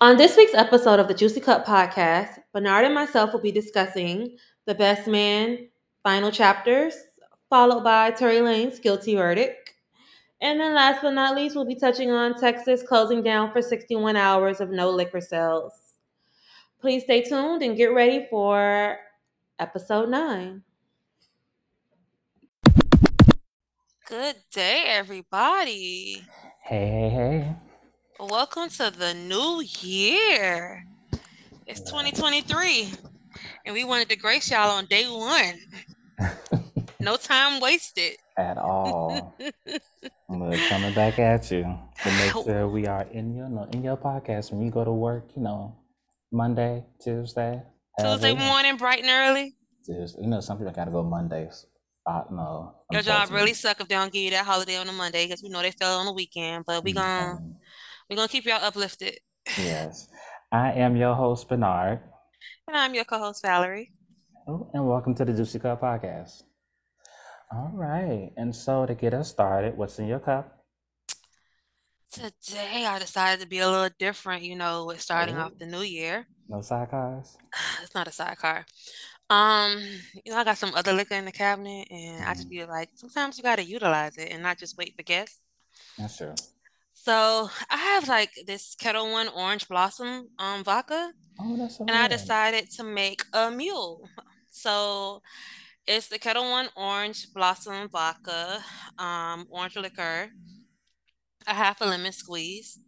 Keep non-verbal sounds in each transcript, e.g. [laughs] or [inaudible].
On this week's episode of the Juicy Cup podcast, Bernard and myself will be discussing The Best Man final chapters, followed by Tory Lanez guilty verdict. And then last but not least, we'll be touching on Texas closing down for 61 hours of no liquor sales. Please stay tuned and get ready for episode 9. Good day, everybody. Hey, hey, hey. Welcome to the new year. It's 2023, and we wanted to grace y'all on day one. [laughs] no time wasted at all. [laughs] Look, coming back at you to make sure we are in your in your podcast when you go to work. You know, Monday, Tuesday, Tuesday morning, bright and early. Tuesday. You know, some people gotta go Mondays. I know. Your job really suck if they don't give you that holiday on a Monday because we know they fell on the weekend. But we mm, gonna mm. Mm-hmm. we gonna keep y'all uplifted. Yes, I am your host Bernard, and I'm your co-host Valerie. Oh, and welcome to the Juicy Cup Podcast. All right, and so to get us started, what's in your cup? Today I decided to be a little different. You know, with starting off the new year. No sidecars. [sighs] It's not a sidecar. Um, you know, I got some other liquor in the cabinet, and I just mm-hmm. feel like sometimes you gotta utilize it and not just wait for guests. That's true. So I have like this Ketel One Orange Blossom um vodka, Oh, that's so and I decided to make a mule. So it's the Ketel One Orange Blossom vodka, um, orange liqueur, a half a lemon squeeze,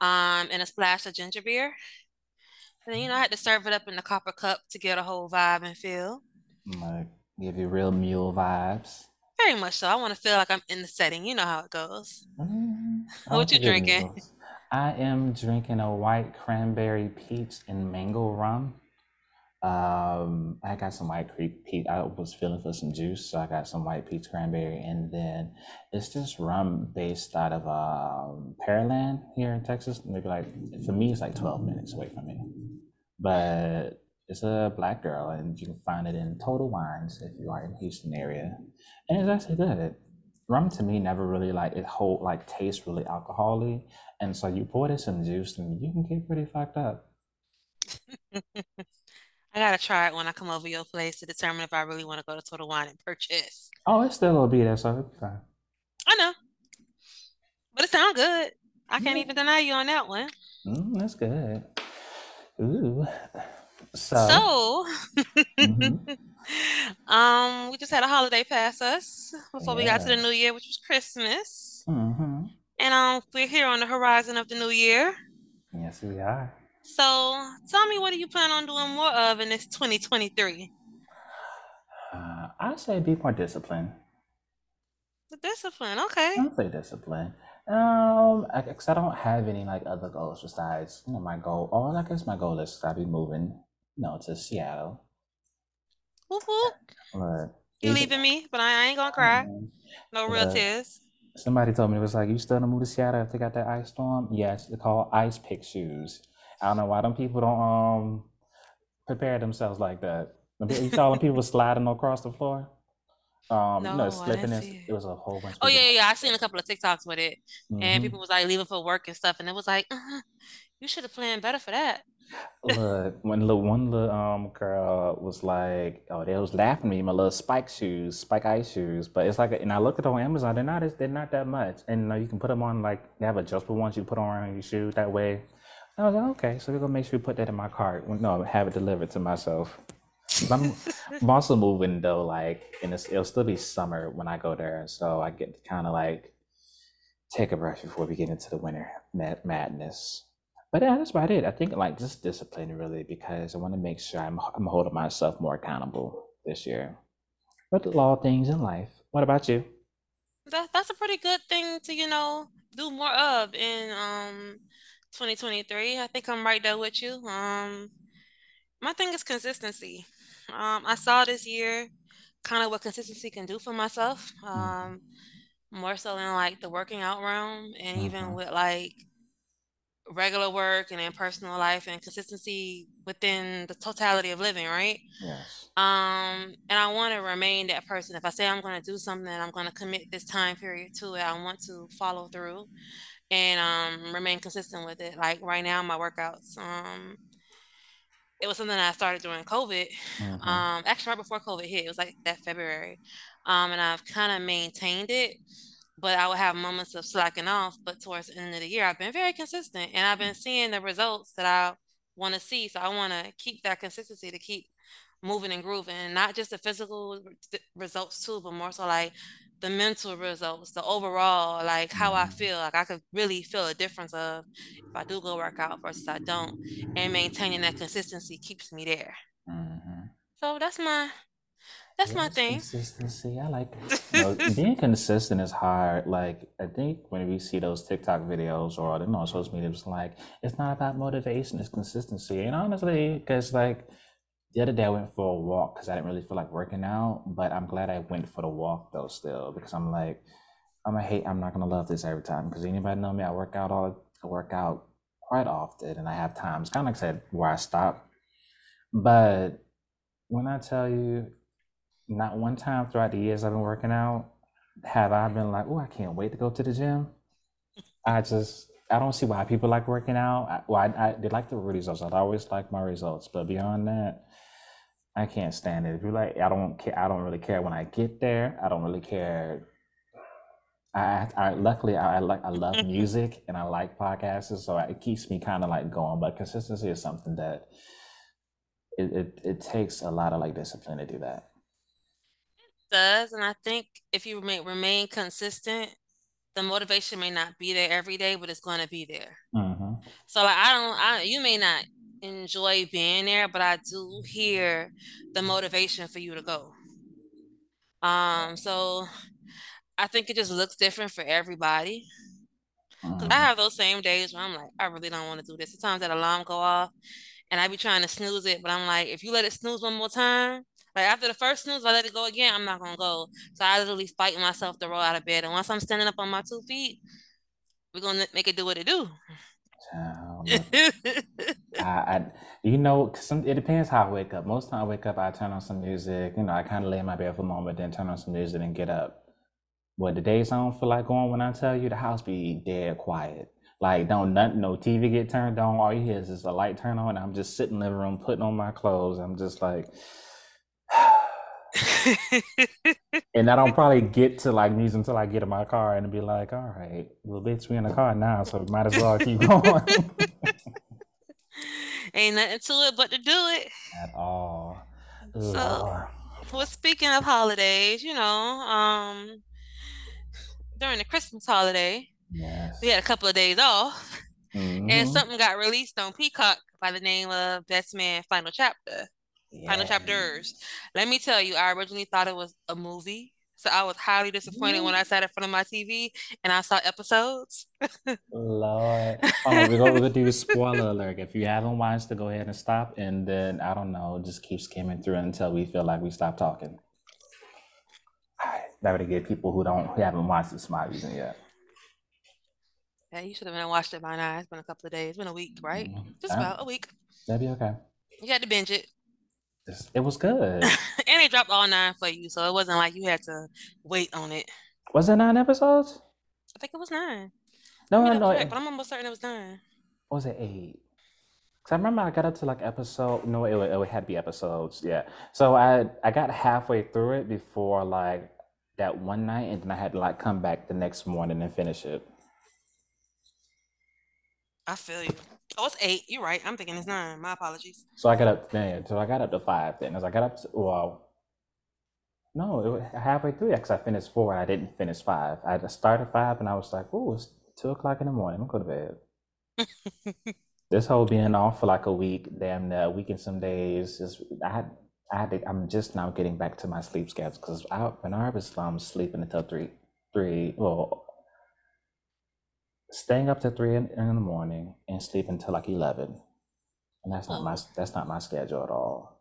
um, and a splash of ginger beer. And then, you know, I had to serve it up in the copper cup to get a whole vibe and feel. Like give you real mule vibes. Very much so. I want to feel like I'm in the setting. You know how it goes. Mm, [laughs] what you drinking? I am drinking a white cranberry peach and mango rum. Um, I got some white peach. I was feeling for some juice, so I got some white peach cranberry, and then it's just rum based out of um, Pearland here in Texas. Maybe like for me, it's like twelve minutes away from me, but it's a black girl, and you can find it in Total Wines if you are in Houston area, and it's actually good. Rum to me never really like it hold like tastes really alcoholy, and so you pour this in juice, and you can get pretty fucked up. [laughs] I gotta try it when I come over your place to determine if I really want to go to Total Wine and purchase. Oh, it still will be there, so it'll be fine. I know, but it sounds good. I can't yeah. even deny you on that one. Mm, that's good. Ooh. So, so mm-hmm. [laughs] um, we just had a holiday pass us before yeah. we got to the new year, which was Christmas. Mm-hmm. And um, we're here on the horizon of the new year. Yes, we are. So tell me, what do you plan on doing more of in this 2023? Uh, I say be more disciplined. The discipline, okay. I say discipline. Um, because I, I, don't have any like other goals besides you know my goal. All I guess my goal is to be moving, you know, to Seattle. Woo-hoo. But you leaving me, but I, ain't gonna cry. Um, no real tears. Somebody told me it was like you still gonna move to Seattle if they got that ice storm. Yes, they're called ice pick shoes. I don't know why them people don't um prepare themselves like that. You saw them people sliding across the floor. Um, no, no slipping. It. it was a whole bunch. Oh yeah, yeah, yeah. I've seen a couple of TikToks with it, mm-hmm. and people was like leaving for work and stuff, and it was like, uh-huh, you should have planned better for that. Look, when the one little um girl was like, oh, they was laughing at me, my little spike shoes, spike ice shoes. But it's like, and I looked at on Amazon, they're not, they're not that much, and you, know, you can put them on like they have adjustable ones you put on around your shoes that way I was like, okay, so we're gonna make sure we put that in my cart. No, have it delivered to myself. I'm, I'm, also moving though, like, and it'll still be summer when I go there, so I get to kind of like take a breath before we get into the winter mad- madness. But yeah, that's about it. I think like just discipline really because I want to make sure I'm I'm holding myself more accountable this year. But all things in life. What about you? That that's a pretty good thing to you know do more of in um 2023. I think I'm right there with you. Um, my thing is consistency. Um, I saw this year kind of what consistency can do for myself. Mm-hmm. Um, more so in like the working out realm, and even mm-hmm. with like regular work and in personal life and consistency within the totality of living, right? Yes. Um, and I want to remain that person. If I say I'm going to do something, I'm going to commit this time period to it. I want to follow through. and um remain consistent with it. Like right now, my workouts, um, it was something I started during COVID. Mm-hmm. Um, actually right before COVID hit, it was like that February. Um, and I've kind of maintained it, but I would have moments of slacking off. But towards the end of the year, I've been very consistent, and I've been seeing the results that I want to see. So I want to keep that consistency to keep moving and grooving, not just the physical results too, but more so like the mental results, the overall, like how I feel. Like I could really feel a difference of if I do go work out versus I don't, and maintaining that consistency keeps me there. Mm-hmm. So that's my that's my thing. consistency. I like you [laughs] know, being consistent is hard. Like I think when we see those TikTok videos or I don't know social media, it's like it's not about motivation, it's consistency. And honestly, because like the other day I went for a walk because I didn't really feel like working out, but I'm glad I went for the walk though still because I'm like I'm gonna hate I'm not gonna love this every time because anybody know me, I work out all I work out quite often and I have times kind of like I said where I stop. But when I tell you not one time throughout the years I've been working out have I been like, oh, I can't wait to go to the gym. I just I don't see why people like working out. I, well, I, I they like the results. I always like my results, but beyond that, I can't stand it. If you're like, I don't care. I don't really care when I get there. I don't really care. I, I luckily I, I like I love [laughs] music and I like podcasts, so it keeps me kind of like going. But consistency is something that it, it it takes a lot of like discipline to do that. Does, and I think if you remain remain consistent, the motivation may not be there every day, but it's going to be there. hmm So like I don't I you may not enjoy being there, but I do hear the motivation for you to go. Um, so I think it just looks different for everybody. Cause I hmm have those same days where I'm like, I really don't want to do this. Sometimes that alarm go off and I be trying to snooze it, but I'm like, if you let it snooze one more time, like after the first snooze, if I let it go again, I'm not gonna go. So I literally fight myself to roll out of bed. And once I'm standing up on my two feet, we're gonna make it do what it do. Child, [laughs] I, I, you know, some, it depends how I wake up. Most time I wake up, I turn on some music. You know, I kind of lay in my bed for a moment, then turn on some music and get up. But the days I don't feel like going, when I tell you, the house be dead quiet. Like, don't nothing, no TV get turned on. All you hear is just a light turn on. And I'm just sitting in the living room putting on my clothes. I'm just like, [sighs] and I don't probably get to like music until I get in my car and be like, all right, well, bitch, we in the car now, so we might as well keep [laughs] going. Ain't nothing to it but to do it. At all. So, well, speaking of holidays, you know, um, during the Christmas holiday, we had a couple of days off, and hmm something got released on Peacock by the name of Best Man Final Chapter, Final Chapters. Let me tell you, I originally thought it was a movie, so I was highly disappointed when I sat in front of my TV and I saw episodes. [laughs] Lord. [laughs] Oh, we're gonna, do a spoiler alert. If you haven't watched it, go ahead and stop, and then I don't know, just keep skimming through until we feel like we stop talking. Alright, That would give people who don't who haven't watched the smart reason yet. Yeah, you should have been and watched it by now. It's been a couple of days, it's been a week, right? Mhm. Just That, about a week. that'd be okay. You had to binge it. It was good. [laughs] And they dropped all nine for you, so it wasn't like you had to wait on it. Was it nine episodes? I think it was nine. No, no, no. but I'm almost certain it was nine. or was it eight? Cause I remember I got up to like episode. No, it, it had to be episodes. Yeah. So I I got halfway through it before like that one night, and then I had to like come back the next morning and finish it. I feel you. Oh, it's eight. You're right. I'm thinking it's nine. My apologies. So I got up then. So I got up to five then. As I got up to well, no, it was halfway through because I finished four. and I didn't finish five. I just started five, and I was like, "Oh, it's two o'clock in the morning. I'm gonna go to bed." [laughs] This whole being off for like a week, damn near a week and some days, is I had I had to, I'm just now getting back to my sleep schedule because I when I was um, sleeping until three three well staying up to three in, in the morning and sleeping until like eleven, and that's not my Oh, that's not my schedule at all.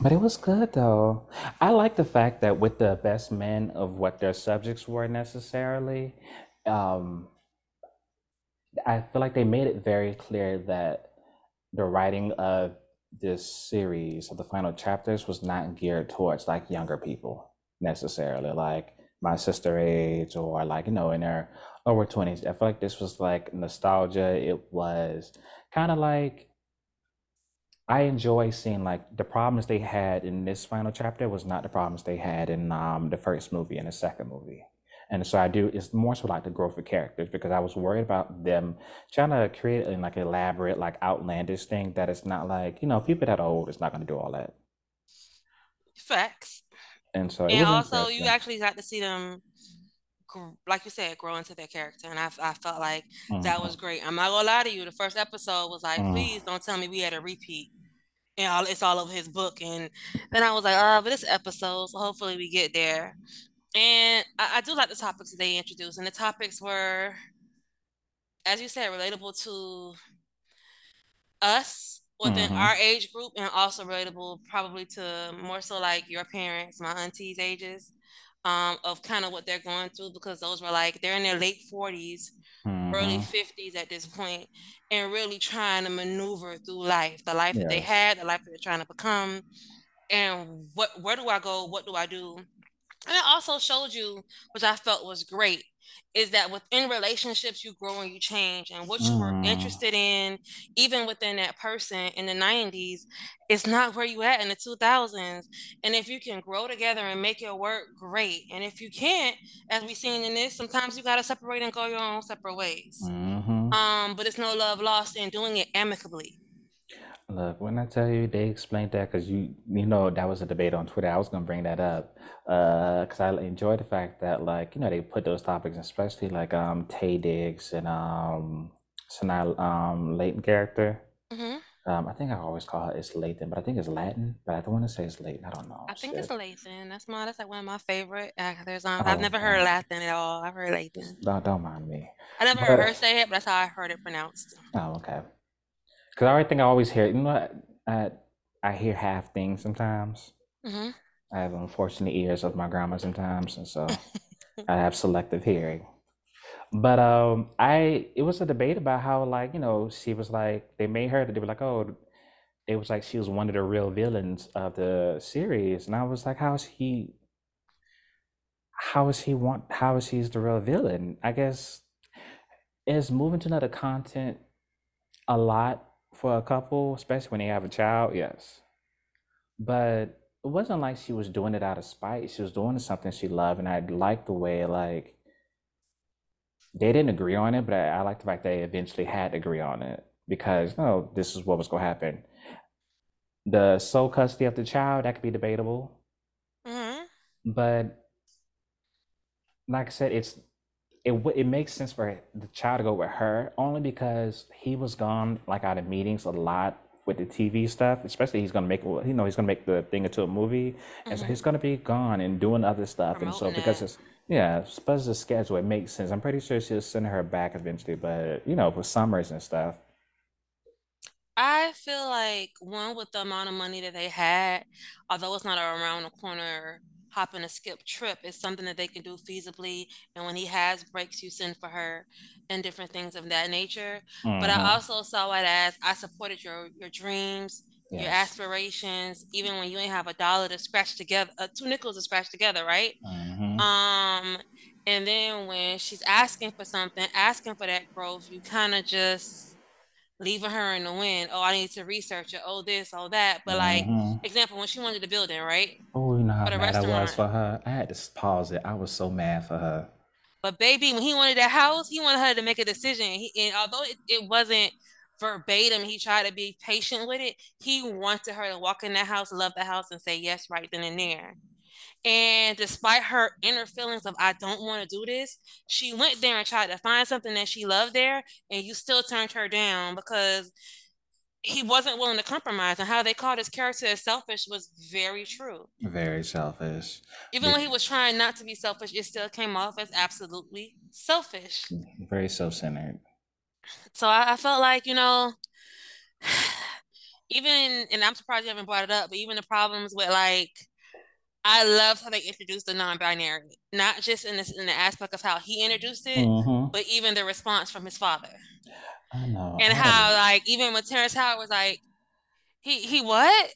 But it was good though. I like the fact that with the best men of what their subjects were necessarily, um, I feel like they made it very clear that the writing of this series of the final chapters was not geared towards like younger people necessarily, like my sister age or like, you know, in their Over 20s. I feel like this was like nostalgia. It was kind of like I enjoy seeing like the problems they had in this final chapter was not the problems they had in um, the first movie and the second movie. And so I do, it's more so like the growth of characters because I was worried about them trying to create a, like elaborate, like outlandish thing that it's not like, you know, people that are old, it's not going to do all that. Facts. And so And also, you actually got to see them, like you said, grow into their character. And I, I felt like that was hmm great. I'm not gonna lie to you. The first episode was like, please mm don't tell me we had a repeat. And all it's all over his book. And then I was like, oh, but this episode, so hopefully we get there. And I, I do like the topics that they introduced. And the topics were, as you said, relatable to us within hmm our age group and also relatable probably to more so like your parents, my aunties' ages, um, of kind of what they're going through because those were like they're in their late 40s, early hmm 50s at this point, and really trying to maneuver through life, the life that they had, the life that they're trying to become, and what where do I go? What do I do? And it also showed you, which I felt was great, is that within relationships, you grow and you change. And what you were Mm, interested in, even within that person in the 90s, is not where you at in the 2000s. And if you can grow together and make it work, great. And if you can't, as we've seen in this, sometimes you got to separate and go your own separate ways. hmm Um, but it's no love lost in doing it amicably. Look, when I tell you they explained that, because you you know that was a debate on Twitter. I was gonna bring that up, uh, because I enjoy the fact that like you know they put those topics, especially like um Taye Diggs and um Sanaa um Layton character. hmm Um, I think I always call her it's Lathan, but I think it's Latin, but I don't want to say it's Layton. I don't know. I think it's Shit. Lathan. That's my that's like one of my favorite actors. Um, I've Oh, never heard Latin at all. I've heard Lathan. Don't don't mind me. I never heard her say it, but that's how I heard it pronounced. oh, okay. Because I think I always hear. You know? I I hear half things sometimes. hmm I have unfortunate ears of my grandma sometimes, and so [laughs] I have selective hearing. But um, I it was a debate about how like you know she was like they made her they were like oh it was like she was one of the real villains of the series, and I was like how is he how is he want how is he the real villain? I guess is moving to another content a lot for a couple, especially when they have a child. Yes, but it wasn't like she was doing it out of spite. She was doing something she loved, and I liked the way like they didn't agree on it, but I, I like the fact they eventually had to agree on it because no, this is what was going to happen. The sole custody of the child that could be debatable, hmm but like I said, it's it it makes sense for the child to go with her only because he was gone like out of meetings a lot with the TV stuff. Especially he's gonna make you know he's gonna make the thing into a movie, and so hmm he's gonna be gone and doing other stuff. And so because that. it's yeah, because the schedule, it makes sense. I'm pretty sure she'll send her back eventually, but you know for summers and stuff. I feel like one with the amount of money that they had, although it's not around the corner hop and a skip trip, is something that they can do feasibly. And when he has breaks, you send for her and different things of that nature. But I hmm also saw it as I supported your your dreams, your aspirations, even when you ain't have a dollar to scratch together, uh, two nickels to scratch together, right? hmm Um, and then when she's asking for something, asking for that growth, you kind of just leaving her in the wind. Oh, I need to research it. Oh, this, oh, that. But like, hmm example, when she wanted the building, right? Oh, you know how mad I was for her. I had to pause it. I was so mad for her. But baby, when he wanted that house, he wanted her to make a decision. He, and although it, it wasn't verbatim, he tried to be patient with it. He wanted her to walk in that house, love the house, and say yes right then and there. And despite her inner feelings of I don't want to do this, she went there and tried to find something that she loved there, and you still turned her down because he wasn't willing to compromise. And how they called his character as selfish was very true. Very selfish. Even when he was trying not to be selfish, it still came off as absolutely selfish. Mm-hmm. very self-centered. So I, I felt like, you know, [sighs] even, and I'm surprised you haven't brought it up, but even the problems with like, I love how they introduced the non-binary, not just in this in the aspect of how he introduced it, hmm but even the response from his father. I know. And I how like even when Terrence Howard was like, he he what?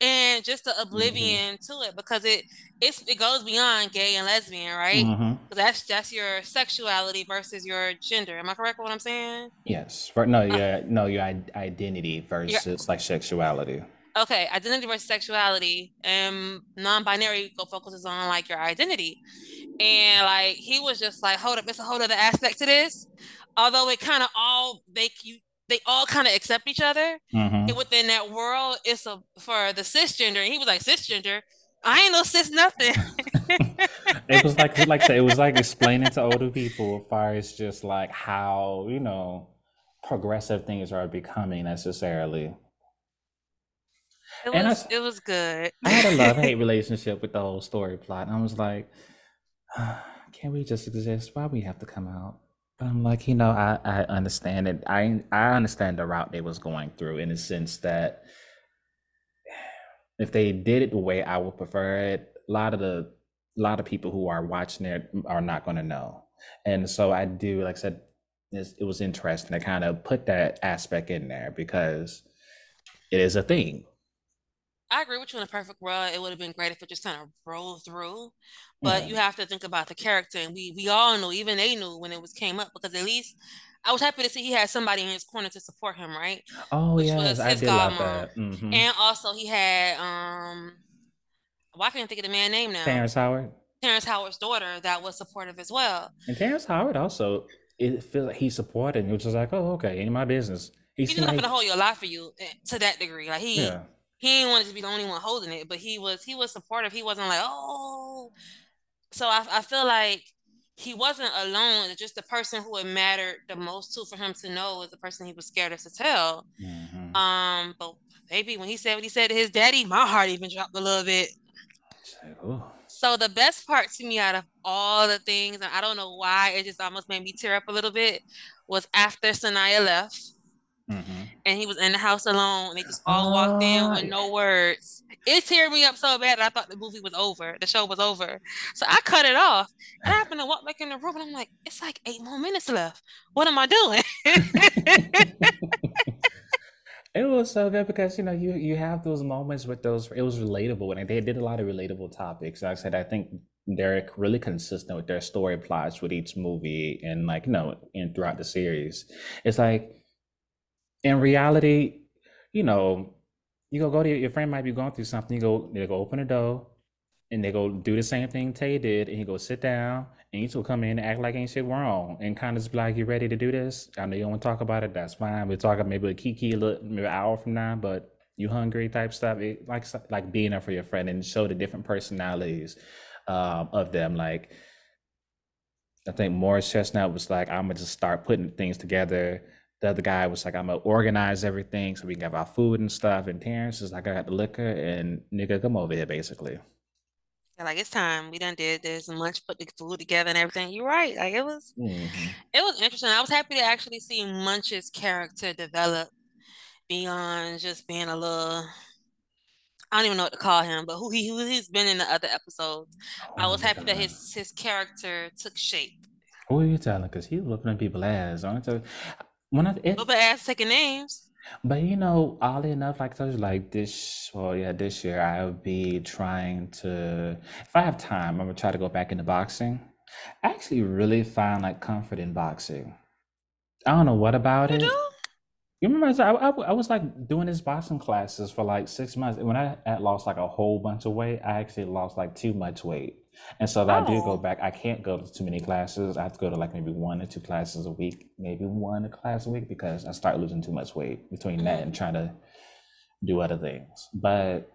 and just the oblivion mm-hmm. to it because it it's it goes beyond gay and lesbian, right? Mm-hmm. That's that's your sexuality versus your gender. Am I correct with what I'm saying? Yes. For, no, uh, no your identity versus your, like sexuality. Okay, identity versus sexuality, and non-binary focuses on like your identity, and like he was just like, hold up, it's a whole other aspect to this. Although it kind of all they you they all kind of accept each other. Mm-hmm. And within that world, it's a for the cisgender. And he was like, cisgender. I ain't no cis nothing. [laughs] it was like like it was like explaining to older people as far as just like how, you know, progressive things are becoming necessarily. It was, and I, it was good. I had a love hate [laughs] relationship with the whole story plot. And I was like, ah, can we just exist? Why we have to come out? But I'm like, you know, I, I understand it. I I understand the route they was going through in the sense that if they did it the way I would prefer it, a lot of the a lot of people who are watching it are not going to know. And so I do, like I said, it was interesting to kind of put that aspect in there because it is a thing. I agree with you in a perfect world. It would have been great if it just kind of rolled through. But yeah. you have to think about the character, and we we all knew, even they knew when it was came up because at least I was happy to see he had somebody in his corner to support him, right? Oh yeah. Which yes, I did love that. Mm-hmm. And also he had um, why can't I think of the man name now? Terrence Howard. Terrence Howard's daughter that was supportive as well. And Terrence Howard also it feels like he supported, which was like, oh okay, ain't my business. He's, he's not like, gonna hold your life for you eh, to that degree. Like he yeah he didn't want to be the only one holding it, but he was he was supportive. He wasn't like, oh. So I, I feel like he wasn't alone. It's just the person who it mattered the most to for him to know was the person he was scared of to tell. Mm-hmm. Um, but maybe when he said what he said to his daddy, my heart even dropped a little bit. So the best part to me out of all the things, and I don't know why, it just almost made me tear up a little bit, was after Sanaya left Mm-hmm. And he was in the house alone, and they just all walked in oh. with no words. It teared me up so bad that I thought the movie was over, the show was over. So I cut it off. And I happened to walk back in the room, and I'm like, it's like eight more minutes left. What am I doing? [laughs] it was so good because you know you you have those moments with those. It was relatable, and they did a lot of relatable topics. Like I said, I think they're really consistent with their story plots with each movie, and like you know, and throughout the series, it's like in reality, you know, you go go to your friend might be going through something. You go they go open the door, and they go do the same thing Taye did, and he go sit down, and you two come in and act like ain't shit wrong, and kind of just be like, "You ready to do this? I know you don't want to talk about it. That's fine. We'll talk maybe a kiki a little, maybe an hour from now, but." You hungry type stuff, it, like like being there for your friend and show the different personalities um, of them. Like I think Morris Chestnut was like, I'm gonna just start putting things together the other guy was like, I'm gonna organize everything so we can have our food and stuff. And Terrence is like, I got the liquor and nigga, come over here, basically. Yeah, like it's time. We done did this lunch, put the food together and everything. You're right. Like it was, mm-hmm. it was interesting. I was happy to actually see Murch's character develop beyond just being a little. I don't even know what to call him, but who he who he's been in the other episodes. Oh, I was happy that his his character took shape. Who are you telling? Because he's looking at people's ass. Aren't you? When I it, but ask second names. But you know, oddly enough, like I told you, like this, well, yeah, this year I'll be trying to, if I have time, I'm gonna try to go back into boxing. I actually really find like comfort in boxing. I don't know what about you it. Do? You remember, I, I, I, was like doing these boxing classes for like six months. And When I had lost like a whole bunch of weight, I actually lost like too much weight. And so if I do go oh. back, I can't go to too many classes. I have to go to like maybe one or two classes a week, maybe one class a week because I start losing too much weight between that and trying to do other things. But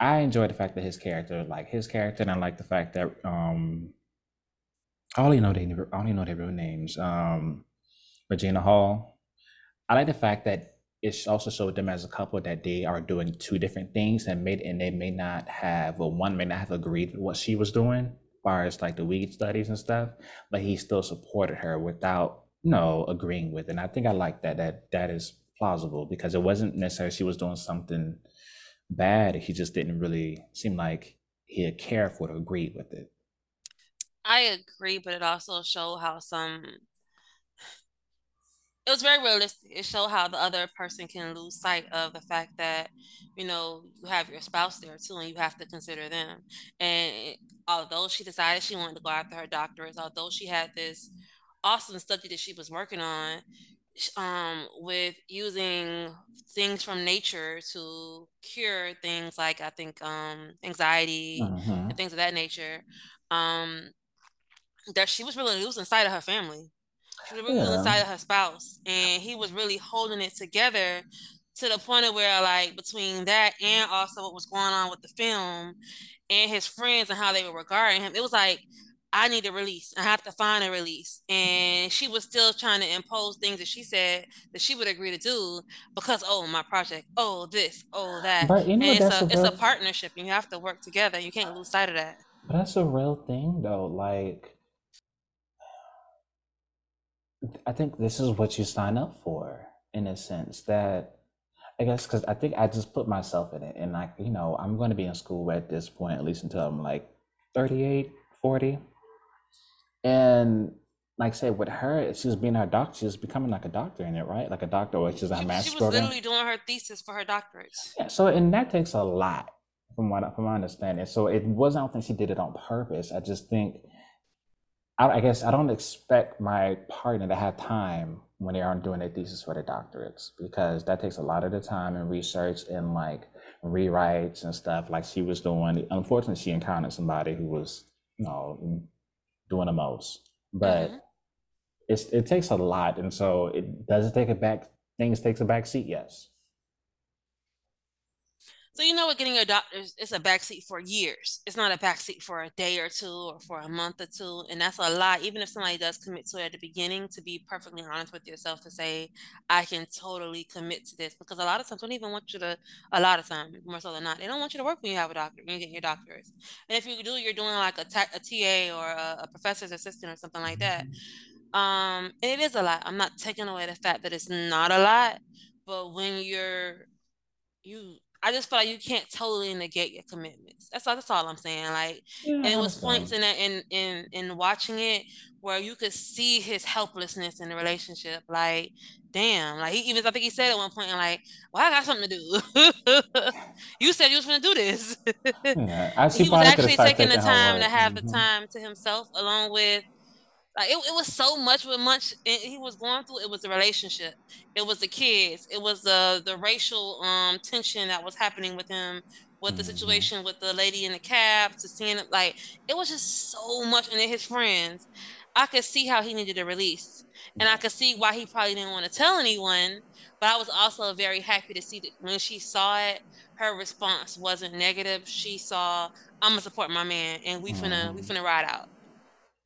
I enjoy the fact that his character, like his character, and I like the fact that um I only know they I only know their real names. Um Regina Hall. I like the fact that it also showed them as a couple that they are doing two different things and made and they may not have well one may not have agreed with what she was doing as far as like the weed studies and stuff but he still supported her without you know agreeing with it. And i think i like that that that is plausible because it wasn't necessarily she was doing something bad. He just didn't really seem like he cared for to agree with it. I agree but it also showed how some it was very realistic. It showed how the other person can lose sight of the fact that, you know, you have your spouse there too, and you have to consider them. And although she decided she wanted to go after her doctorate, although she had this awesome study that she was working on, um, with using things from nature to cure things like I think um, anxiety Mm-hmm. and things of that nature. Um, that she was really losing sight of her family. She was really Yeah. sight of her spouse, and he was really holding it together to the point of where, like, between that and also what was going on with the film and his friends and how they were regarding him, it was like I need a release. I have to find a release. And she was still trying to impose things that she said that she would agree to do because oh my project, oh this, oh that. But you know And it's a a it's a partnership and you have to work together. You can't lose sight of that. but that's a real thing though. Like I think this is what you sign up for in a sense that I guess because I think I just put myself in it and like, you know, I'm going to be in school at this point, at least until I'm like 38, 40. And like I said, with her, she was being her doctor, she was becoming like a doctor in it, right? Like a doctor, or she's a She she was program. literally doing her thesis for her doctorate. Yeah, so and that takes a lot from what from my understanding. So it wasn't. I don't think she did it on purpose. I just think. I, I guess I don't expect my partner to have time when they aren't doing their thesis for their doctorates because that takes a lot of the time and research and like rewrites and stuff like she was doing. Unfortunately, she encountered somebody who was you know doing the most, but mm-hmm. it's it takes a lot, and so it does it take a back things takes a back seat. Yes. So you know what getting a doctor's it's a backseat for years. It's not a backseat for a day or two or for a month or two. And that's a lot, even if somebody does commit to it at the beginning, to be perfectly honest with yourself to say, I can totally commit to this. Because a lot of times don't even want you to a lot of times, more so than not, they don't want you to work when you have a doctor, when you get your doctorate. And if you do, you're doing like a, ta- a TA or a, a professor's assistant or something like that. Um, and it is a lot. I'm not taking away the fact that it's not a lot, but when you're you I just feel like you can't totally negate your commitments. That's all that's all I'm saying. Like Yeah, and it was points in that in in in watching it where you could see his helplessness in the relationship. Like, damn. Like he even I think he said at one point, like, well, I got something to do. [laughs] you said you was gonna do this. Yeah, [laughs] he was probably could have actually taking the time to have the hmm time to himself along with like it, it was so much with much he was going through. It was the relationship, it was the kids, it was the the racial um tension that was happening with him, with the hmm situation with the lady in the cab, to seeing it like it was just so much, and then his friends. I could see how he needed a release, and I could see why he probably didn't want to tell anyone. But I was also very happy to see that when she saw it, her response wasn't negative. She saw, "I'm gonna support my man, and we finna we hmm finna ride out."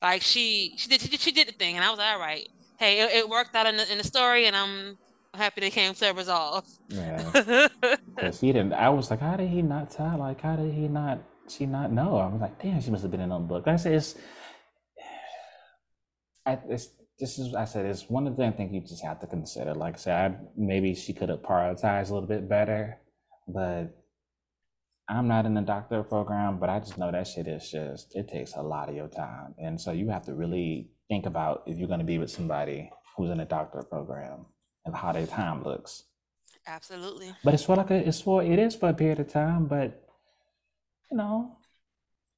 Like she she did she did, she did the thing, and I was like, all right. Hey, it, it worked out in the in the story, and I'm happy they came to a resolve. Yeah, [laughs] because he didn't. I was like, how did he not tell? Like, how did he not? She not know? I was like, damn, she must have been in the book. Like I said, it's, [sighs] I, it's this is I said it's one of the things I think you just have to consider. Like I said, I, maybe she could have prioritized a little bit better, but I'm not in the doctor program, but I just know that shit is just it takes a lot of your time, and so you have to really think about if you're going to be with somebody who's in a doctor program and how their time looks. Absolutely. But it's for like a, it's for it is for a period of time, but you know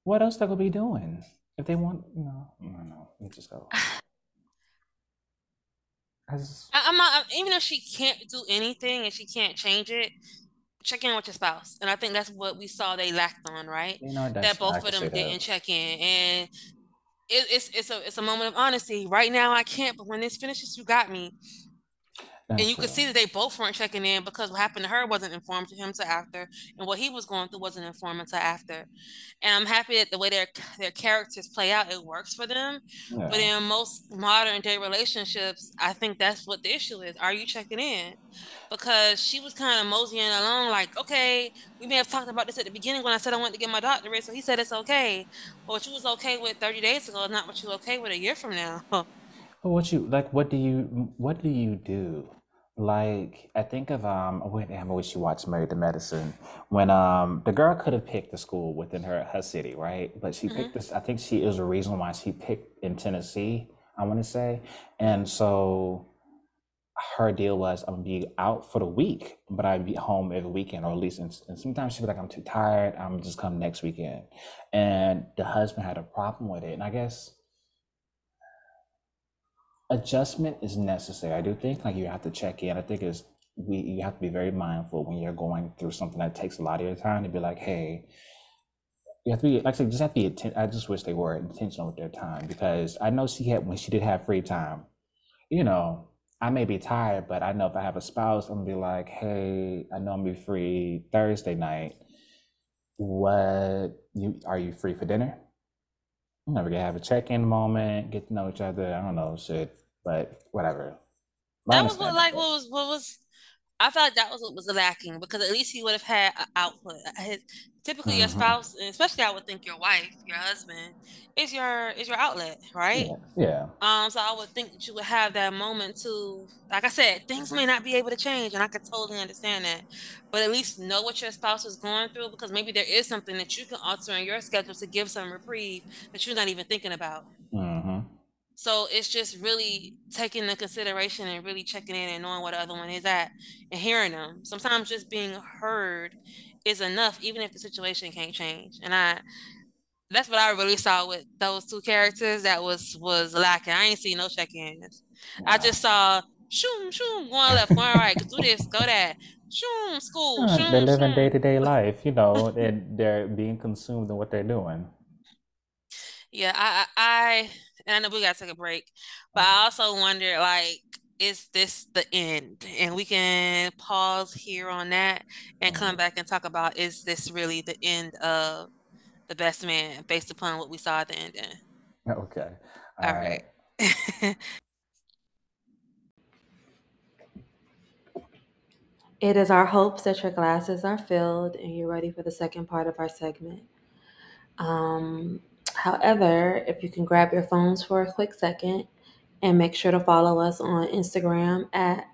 what else they're gonna be doing if they want? You know, I don't know. Let me just go. [laughs] I just I, I'm not even if she can't do anything and she can't change it. Check in with your spouse, and I think that's what we saw they lacked on, right? you know That both of them didn't check in, and it, it's it's a it's a moment of honesty. Right now, I can't, but when this finishes, you got me. And that's you could see that they both weren't checking in because what happened to her wasn't informed to him to after, and what he was going through wasn't informed until after. And I'm happy that the way their their characters play out, it works for them. But in most modern day relationships, I think that's what the issue is. Are you checking in? Because she was kind of moseying along, like, okay, we may have talked about this at the beginning when I said I wanted to get my doctorate, so he said it's okay. But what you was okay with 30 days ago is not what you okay with a year from now. [laughs] But what you like? What do you what do you do? Like I think of um. Wait, damn, I wish you watched Married to Medicine when um the girl could have picked the school within her her city, right? But she hmm picked this. I think she is a reason why she picked in Tennessee. I want to say, and so her deal was I'm gonna be out for the week, but I'd be home every weekend, or at least. And, and sometimes she'd be like, "I'm too tired. I'm just come next weekend." And the husband had a problem with it, and I guess adjustment is necessary. I do think like you have to check in. I think it's we you have to be very mindful when you're going through something that takes a lot of your time to be like, "Hey." You have to be like I said, just have to be. Atten- I just wish they were intentional with their time because I know she had when she did have free time. You know, I may be tired, but I know if I have a spouse, I'm gonna be like, hey, I know I'm gonna be free Thursday night. What you are you free for dinner? I'm never gonna have a check-in moment, get to know each other. I don't know shit, but whatever. I That was what like what was what was I felt like that was what was lacking because at least he would have had an output. His, typically, your hmm spouse, and especially I would think your wife, your husband, is your is your outlet, right? Yeah, yeah. Um, so I would think that you would have that moment to, like I said, things may not be able to change, and I could totally understand that. But at least know what your spouse is going through because maybe there is something that you can alter in your schedule to give some reprieve that you're not even thinking about. hmm So it's just really taking the consideration and really checking in and knowing what the other one is at and hearing them. Sometimes just being heard is enough, even if the situation can't change. And I that's what I really saw with those two characters that was was lacking. I ain't see no check-ins. I just saw shoom shoom going left, going right, do this, go that, shoom school, They're living day-to-day life, you know, and they're being consumed in what they're doing. Yeah, I, I, I and I know we gotta take a break, but I also wonder, like, is this the end? And we can pause here on that and come back and talk about is this really the end of the best man based upon what we saw at the ending? [laughs] Okay. All All right. right. [laughs] It is our hopes that your glasses are filled and you're ready for the second part of our segment. Um, however, if you can grab your phones for a quick second and make sure to follow us on Instagram at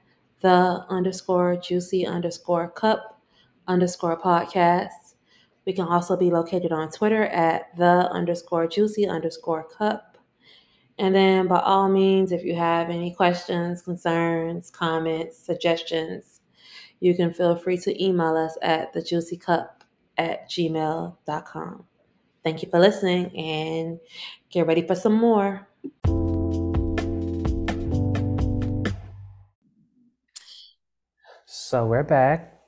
the underscore juicy underscore cup underscore podcast. We can also be located on Twitter at the underscore juicy underscore cup. And then, by all means, if you have any questions, concerns, comments, suggestions, you can feel free to email us at thejuicycup at gmail.com. Thank you for listening and get ready for some more. So we're back,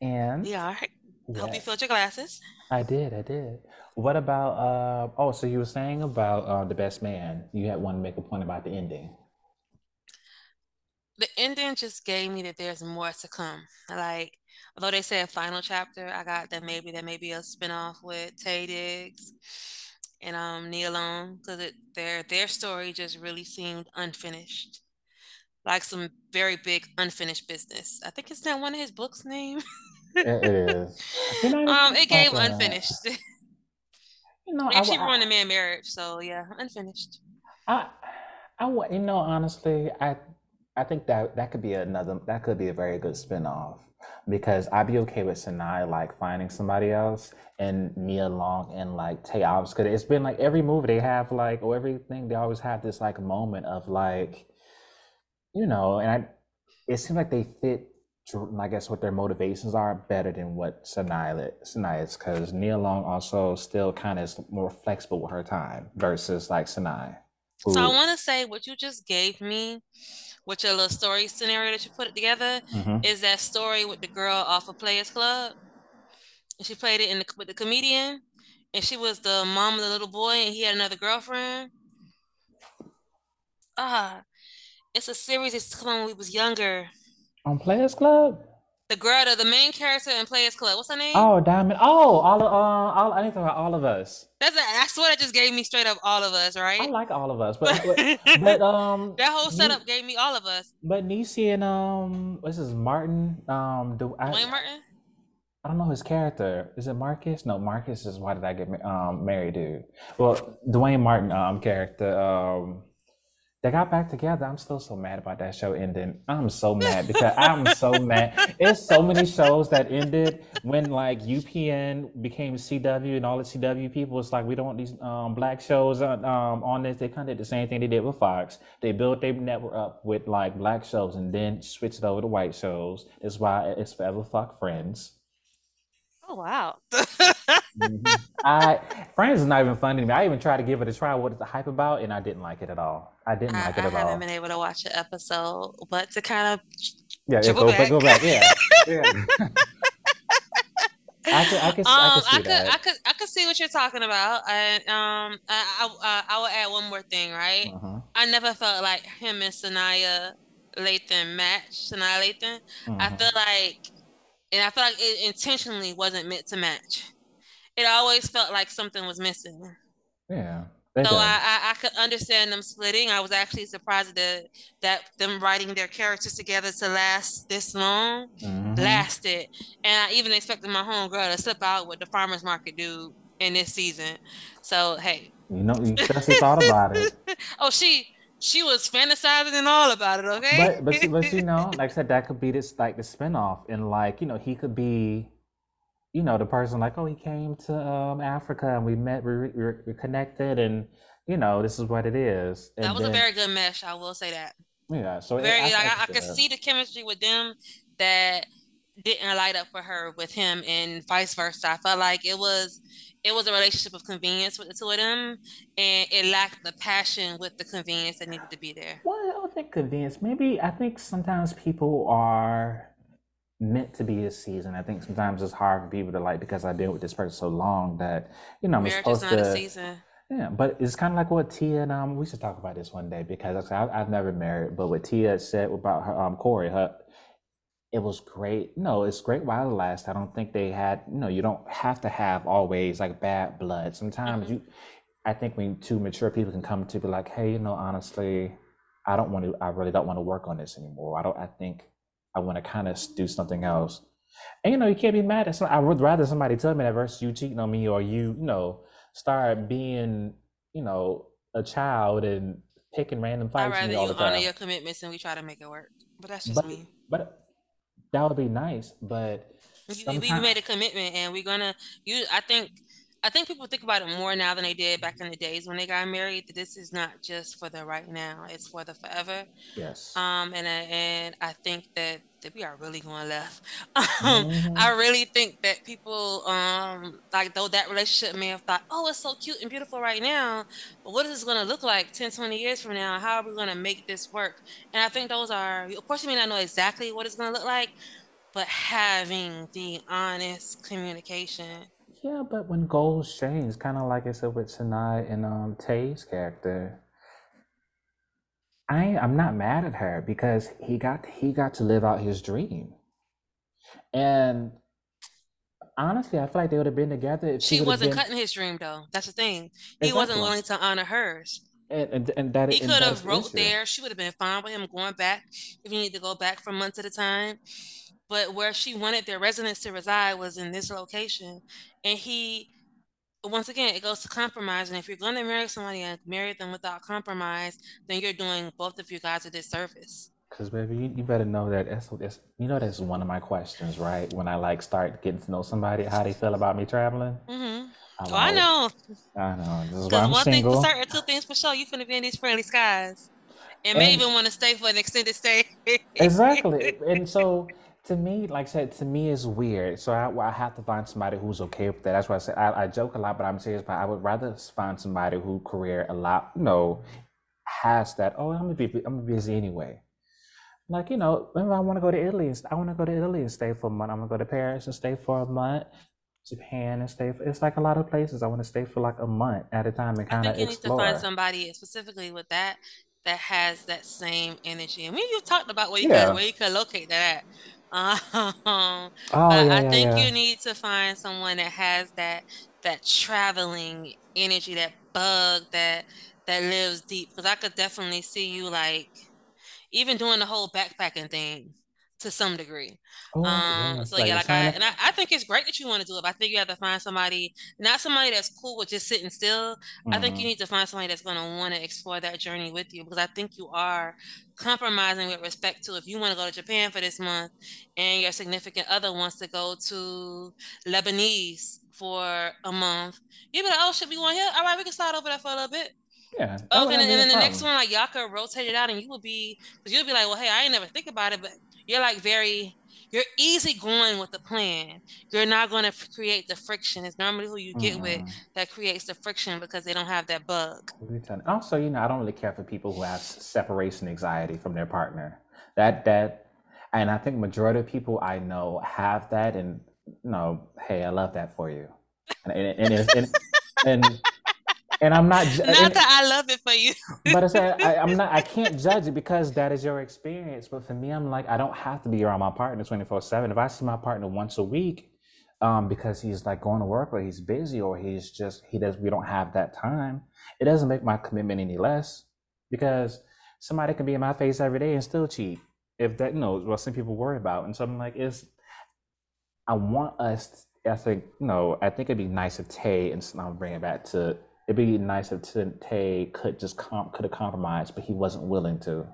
and We are. Hope you yes, filled your glasses. I did, I did. What about uh oh, so you were saying about uh the best man. You had one to make a point about the ending. The ending just gave me that there's more to come. Like, although they said final chapter, I got that maybe there may be a spinoff with Taye Diggs and um Nia Long because their their story just really seemed unfinished. Like some very big unfinished business. I think it's not one of his books' name. It, it is. [laughs] [laughs] You know, um, it gave unfinished. You know, I, Maybe she wa- ruined a man marriage, so yeah, unfinished. I, I, wa- you know, honestly, I, I think that that could be another, that could be a very good spin-off because I'd be okay with Sinai like finding somebody else and Nia Long and like Taye because it's been like every movie they have like or everything they always have this like moment of like, you know, and I, it seems like they fit. I guess what their motivations are better than what Sinai Sinai is because Nia Long also still kind of is more flexible with her time versus like Sinai So I want to say what you just gave me, with your little story scenario that you put it together, Mhm. is that story with the girl off of Players Club. And she played it in the, with the comedian, and she was the mom of the little boy, and he had another girlfriend. Ah, it's a series that's come on when we was younger. on Players Club. The girl, the, the main character in Players Club, what's her name? Oh, Diamond. Oh, all of uh, all I talk about all of us. That's a, I swear that just gave me straight up all of us, right? I like all of us, but [laughs] but, but um, that whole setup gave me all of us. but Niecy and um, what's his Martin? Um, do I? Duane Martin. I don't know his character. Is it Marcus? No, Marcus is why did I get um married dude? Well, Duane Martin um character um They got back together. I'm still so mad about that show ending. I'm so mad because I'm so [laughs] mad. It's so many shows that ended when like UPN became CW and all the CW people was like, we don't want these um, black shows on, um, on this. They kind of did the same thing they did with Fox. They built their network up with like black shows and then switched it over to white shows. That's why it's forever fuck Friends. Oh wow. mm-hmm. I Friends is not even funny to me. I even tried to give it a try. What is the hype about? And I didn't like it at all. I didn't I, like it at all. I haven't all. been able to watch an episode, but to kind of yeah, yeah go back. go back. Yeah, yeah. [laughs] I could, I could, um, I could see I could, that. I could, I could see what you're talking about, and um, I, I, I will add one more thing, right? Uh-huh. I never felt like him and Saniyya Lathan match. Saniyya Lathan. Uh-huh. I feel like and I feel like it intentionally wasn't meant to match. It always felt like something was missing. Yeah. So I, I, I could understand them splitting. I was actually surprised that that them writing their characters together to last this long mm-hmm. lasted. And I even expected my homegirl to slip out with the farmers market dude in this season. So hey. You know, you just thought about it. [laughs] oh, she she was fantasizing and all about it. Okay, but but but you [laughs] know, like I said, that could be this like the spinoff, and like you know, he could be, you know, the person like, oh, he came to um, Africa and we met, we, we, we connected, and you know, this is what it is. And that was then, a very good mesh. I will say that. Yeah, so very it, I, like I, I could see the chemistry with them that didn't light up for her with him, and vice versa. I felt like it was it was a relationship of convenience with the two of them, and it lacked the passion with the convenience that needed to be there. Well, I don't think convenience. Maybe I think sometimes people are meant to be a season. I think sometimes it's hard for people to like because I've been with this person so long that you know I'm Marriage supposed is not to. A season. Yeah, but it's kind of like what Tia and um we should talk about this one day because I, I've never married, but what Tia said about her um Cory her it was great. No, it's great while it lasts. I don't think they had, you know, you don't have to have always like bad blood. Sometimes mm-hmm. you, I think when two mature people can come to be like, hey, you know, honestly, I don't want to, I really don't want to work on this anymore. I don't, I think I want to kind of do something else. And, you know, you can't be mad at some, I would rather somebody tell me that versus you cheating on me or you, you know, start being, you know, a child and picking random fights. I'd rather you honor your commitments and we try to make it work. But that's just but, me. But that would be nice, but we, we made a commitment and we're gonna you I think I think people think about it more now than they did back in the days when they got married. That this is not just for the right now; it's for the forever. Yes. Um, and and I think that, that we are really going left. [laughs] Um, mm-hmm. I really think that people, um, like though that relationship may have thought, oh, it's so cute and beautiful right now, but what is this going to look like 10, 20 years from now? How are we going to make this work? And I think those are, of course, you may not know exactly what it's going to look like, but having the honest communication yeah, but when goals change, kind of like I said with Sanaa and um, Taye's character, I I'm not mad at her because he got he got to live out his dream, and honestly, I feel like they would have been together. If she, she wasn't been... cutting his dream though. That's the thing. He exactly. wasn't willing to honor hers. And, and, and that he could have wrote issue. there. She would have been fine with him going back if he needed to go back for months at a time but where she wanted their residents to reside was in this location and he once again it goes to compromise and if you're going to marry somebody and marry them without compromise then you're doing both of you guys a disservice. Because baby you, you, better know that that's, that's you know that's one of my questions right? When i like start getting to know somebody how they feel about me traveling? Mm-hmm. I, oh, I know. I know because one single. thing for certain two things for sure you finna be in these friendly skies. And, and may even want to stay for an extended stay. Exactly. [laughs] And so to me, like I said, to me is weird. So I, I have to find somebody who's okay with that. That's why I said I, I joke a lot, but I'm serious. But I would rather find somebody who career a lot, you know, has that. Oh, I'm gonna be, I'm gonna be busy anyway. Like you know, maybe I want to go to Italy. I want to go to Italy and stay for a month. I'm gonna go to Paris and stay for a month. Japan and stay. For, it's like a lot of places. I want to stay for like a month at a time and kind of explore. I think you need to find somebody specifically with that that has that same energy. And we you talked about where you yeah. could where you could locate that at. [laughs] Um, oh, yeah, I think yeah. you need to find someone that has that that traveling energy, that bug that that lives deep. Because I could definitely see you like even doing the whole backpacking thing. To some degree. Oh, um, so like yeah, like I, and I, I, think it's great that you want to do it. I think you have to find somebody, not somebody that's cool with just sitting still. Mm-hmm. I think you mm-hmm. need to find somebody that's going to want to explore that journey with you because I think you are compromising with respect to if you want to go to Japan for this month and your significant other wants to go to Lebanese for a month. You be like, oh shit, we want here. All right, we can slide over there for a little bit. Yeah. Okay, and, and then the next one, like y'all could rotate it out, and you will be, because you'll be like, well, hey, I ain't never think about it, but you're like very you're easy going with the plan. You're not going to create the friction. It's normally who you get mm-hmm. with that creates the friction because they don't have that bug. Also, you know, I don't really care for people who have separation anxiety from their partner. That that, and I think majority of people I know have that. And you know, hey, I love that for you. And and and, and, and and I'm not. Not and, that I love it for you. [laughs] but I said I, am not. I can't [laughs] judge it because that is your experience. But for me, I'm like I don't have to be around my partner 24 seven. If I see my partner once a week, um, because he's like going to work or he's busy or he's just he does we don't have that time, it doesn't make my commitment any less. Because somebody can be in my face every day and still cheat. If that you know what some people worry about, and so I'm like, it's. I want us. I think you know. I think it'd be nice if Taye and I'll bring it back to it'd be nice if Taye could just comp could have compromised, but he wasn't willing to.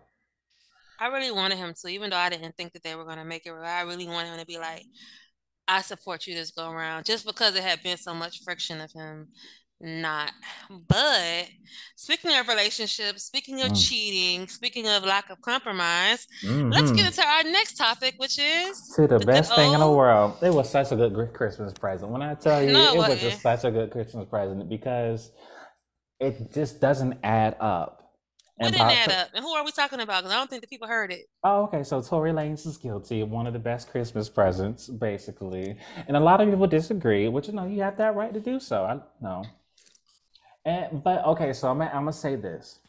I really wanted him to, even though I didn't think that they were gonna make it. I really wanted him to be like, "I support you this go around," just because it had been so much friction of him not. But speaking of relationships, speaking of mm. cheating, speaking of lack of compromise, mm-hmm. let's get into our next topic, which is to the, the best thing old... in the world. It was such a good Christmas present. When I tell you, no, it was just such a good Christmas present because it just doesn't add up. What didn't add up? And who are we talking about? Because I don't think the people heard it. Oh, okay. So Tory Lanez is guilty of one of the best Christmas presents, basically. And a lot of people disagree, which you know you have that right to do so. I know. And but okay, so I'm I'm gonna say this.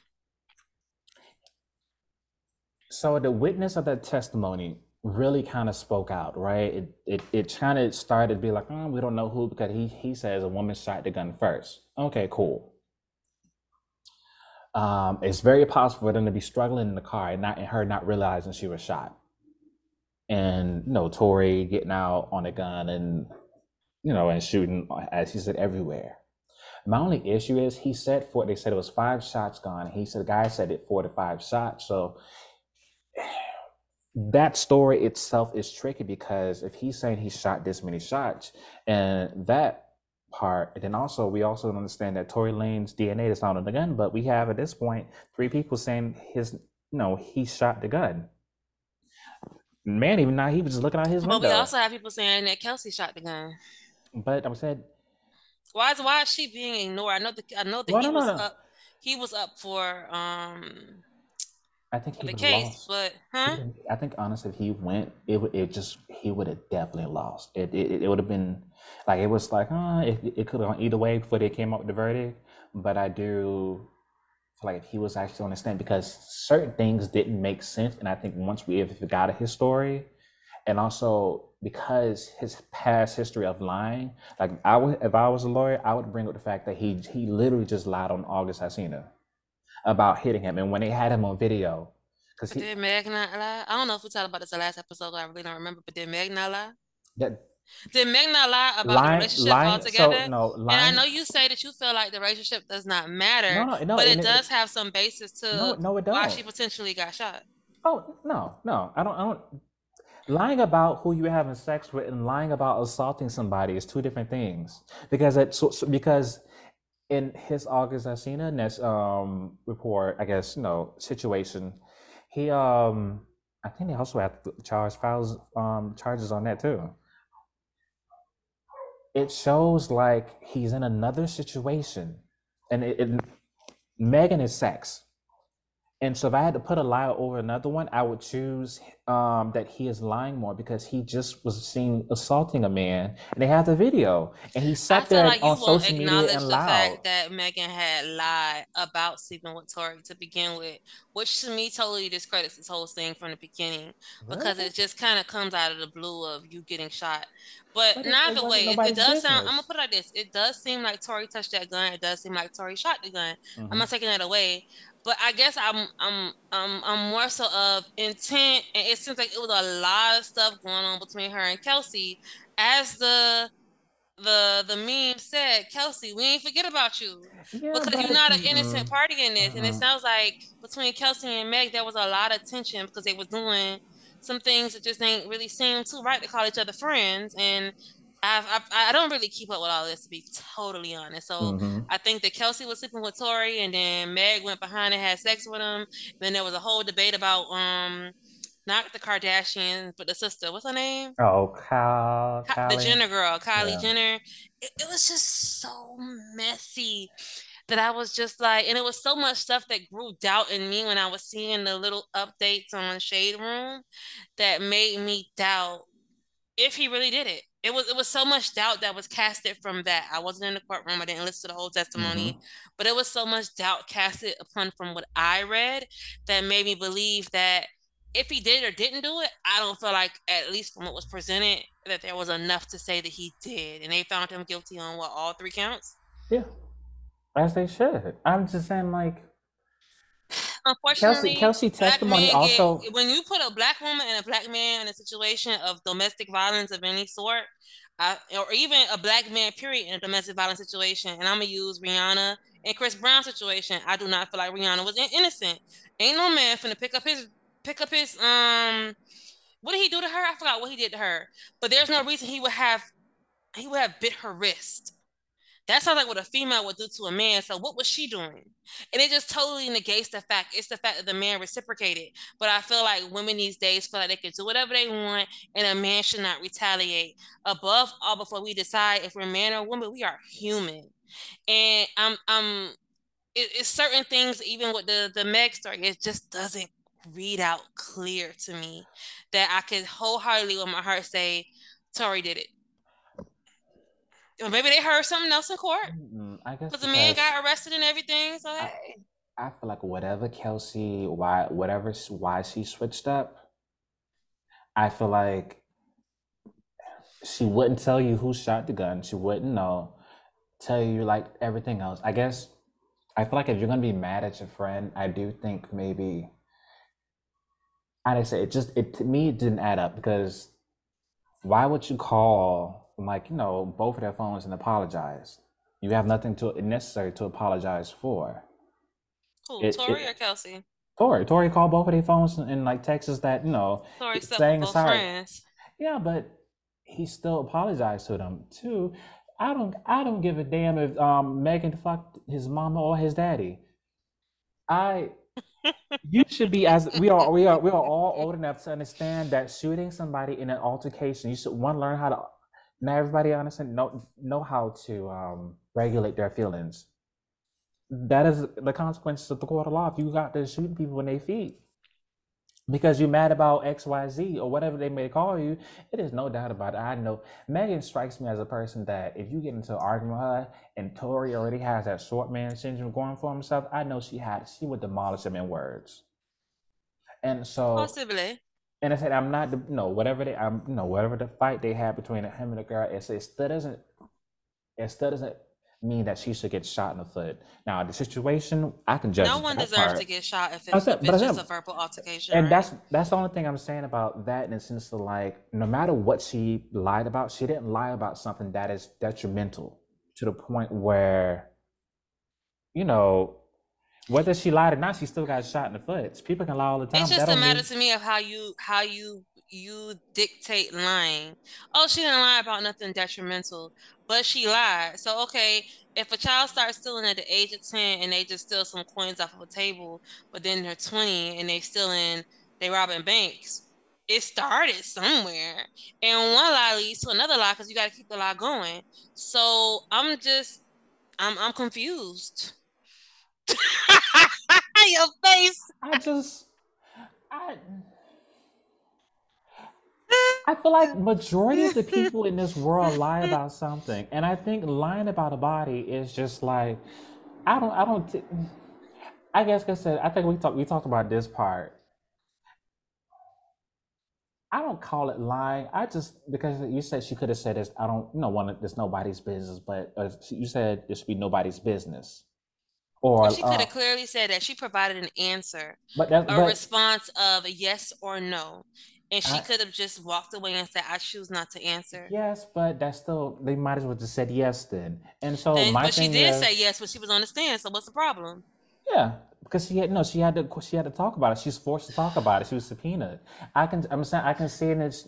So the witness of that testimony really kind of spoke out, right? It it, it kind of started to be like, oh, we don't know who because he he says a woman shot the gun first. Okay, cool. Um, it's very possible for them to be struggling in the car and not and her not realizing she was shot. And you know, Tory getting out on a gun and you know and shooting as he said everywhere. My only issue is he said four. They said it was five shots gone. He said the guy said it four to five shots. So that story itself is tricky because if he's saying he shot this many shots, and that part, and then also we also understand that Tory Lanez' DNA is not on the gun, but we have at this point three people saying his you know he shot the gun. Man, even now he was just looking out his window. But we also have people saying that Kelsey shot the gun. But I said why is why is she being ignored? I know the I know that well, he no, was no, no. up he was up for um I think the case, lost. but huh? I think honestly, if he went, it would it just he would have definitely lost. It it, it would have been like it was like, uh, it, it could have gone either way before they came up with the verdict. But I do feel like if he was actually on the stand because certain things didn't make sense, and I think once we ever got his story, and also because his past history of lying, like I would, if I was a lawyer, I would bring up the fact that he he literally just lied on August Alsina about hitting him, and when they had him on video, because he did Meg not lie? I don't know if we talked about this the last episode. I really don't remember, but did Meg not lie? That did Meg not lie about lying, the relationship lying, altogether? So, no, lying, and I know you say that you feel like the relationship does not matter, no, no, no but it does it, have some basis to no, no, it don't. why she potentially got shot. Oh no, no, I don't. I don't lying about who you're having sex with and lying about assaulting somebody is two different things because it so, so because in his August Alsina next um report, I guess you know situation, he um I think they also have to charge files um charges on that too. It shows like he's in another situation, and it, it Megan is sex. And so if I had to put a lie over another one, I would choose um, that he is lying more because he just was seen assaulting a man, and they have the video, and he sat there like on social media and the lied. fact that Megan had lied about sleeping with Tory to begin with, which to me totally discredits this whole thing from the beginning because it just kind of comes out of the blue of you getting shot. But, but neither way, it, it, does business. sound. I'm gonna put it like this: it does seem like Tory touched that gun. It does seem like Tory shot the gun. Mm-hmm. I'm not taking that away but I guess I'm I'm I'm I'm more so of intent, and it seems like it was a lot of stuff going on between her and Kelsey. As the the the meme said, Kelsey, we ain't forget about you yeah, because you're not an innocent party in this, uh-huh. and it sounds like between Kelsey and Meg there was a lot of tension because they was doing some things that just ain't really seem too right to call each other friends, and I've, I've, I don't really keep up with all this to be totally honest. So mm-hmm. I think that Kelsey was sleeping with Tory, and then Meg went behind and had sex with him. Then there was a whole debate about um not the Kardashians, but the sister. What's her name? Oh, Kyle, the Jenner girl, Kylie yeah. Jenner. It, it was just so messy that I was just like, and it was so much stuff that grew doubt in me when I was seeing the little updates on Shade Room that made me doubt if he really did it it was it was so much doubt that was casted from that. I wasn't in the courtroom. I didn't listen to the whole testimony, mm-hmm. but it was so much doubt casted upon from what I read that made me believe that if he did or didn't do it, I don't feel like at least from what was presented that there was enough to say that he did, and they found him guilty on what all three counts. Yeah, as they should. I'm just saying, like Unfortunately, Kelsey, Kelsey testimony also. Get, when you put a black woman and a black man in a situation of domestic violence of any sort, uh, or even a black man, period, in a domestic violence situation, and I'm gonna use Rihanna and Chris Brown situation. I do not feel like Rihanna was innocent. Ain't no man finna pick up his pick up his um. What did he do to her? I forgot what he did to her. But there's no reason he would have he would have bit her wrist that sounds like what a female would do to a man. So what was she doing? And it just totally negates the fact. It's the fact that the man reciprocated. But I feel like women these days feel like they can do whatever they want and a man should not retaliate. Above all, before we decide if we're man or woman, we are human. And I'm I'm it, it's certain things, even with the the Meg story, it just doesn't read out clear to me that I could wholeheartedly with my heart say Tory did it. Or maybe they heard something else in court. Mm-hmm. I guess because the man got arrested and everything. So. I, I feel like whatever Kelsey, why whatever why she switched up, I feel like she wouldn't tell you who shot the gun. She wouldn't know. Tell you like everything else. I guess I feel like if you're gonna be mad at your friend, I do think maybe I say it just it to me it didn't add up because why would you call like you know both of their phones and apologize. You have nothing to necessary to apologize for. Who, it, Tory it, or Kelsey? Tory. Tory called both of their phones and like Texas that you know Tory saying sorry. Friends. Yeah, but he still apologized to them too. I don't I don't give a damn if um Megan fucked his mama or his daddy. I [laughs] you should be as we are we are we are all old enough to understand that shooting somebody in an altercation, you should one learn how to not everybody honestly know know how to um, regulate their feelings. That is the consequences of the court of law. If you got to shoot people in their feet because you're mad about X, Y, Z, or whatever they may call you, it is no doubt about it. I know Megan strikes me as a person that if you get into an argument with her and Tory already has that short man syndrome going for himself, I know she had she would demolish him in words. And so possibly and I said, I'm not, you know, whatever they, I'm, know, whatever the fight they had between him and the girl, it, it still doesn't, it still doesn't mean that she should get shot in the foot. Now, the situation, I can judge. No one deserves part. to get shot if it's, said, if it's just a verbal altercation. And right? that's that's the only thing I'm saying about that in the sense of like, no matter what she lied about, she didn't lie about something that is detrimental to the point where, you know, whether she lied or not, she still got shot in the foot. People can lie all the time. It's just a matter mean... to me of how you how you you dictate lying. Oh, she didn't lie about nothing detrimental, but she lied. So okay, if a child starts stealing at the age of ten and they just steal some coins off of a table, but then they're twenty and they stealing, they robbing banks. It started somewhere, and one lie leads to another lie because you got to keep the lie going. So I'm just, I'm I'm confused. [laughs] Your face. I just, I, I feel like majority of the people in this world lie about something, and I think lying about a body is just like, I don't, I don't. T- I guess I said I think we talked we talked about this part. I don't call it lying. I just because you said she could have said this. I don't, you know, one. It's nobody's business, but uh, you said this should be nobody's business. Or she could have uh, clearly said that she provided an answer, but that, a but, response of a yes or no. And she could have just walked away and said, "I choose not to answer." Yes, but that's still they might as well just said yes then. And so then, my but she did is, say yes when she was on the stand. So what's the problem? Yeah, because she had no, she had to she had to talk about it. She's forced to talk about it. She was subpoenaed. I can I'm saying I can see in this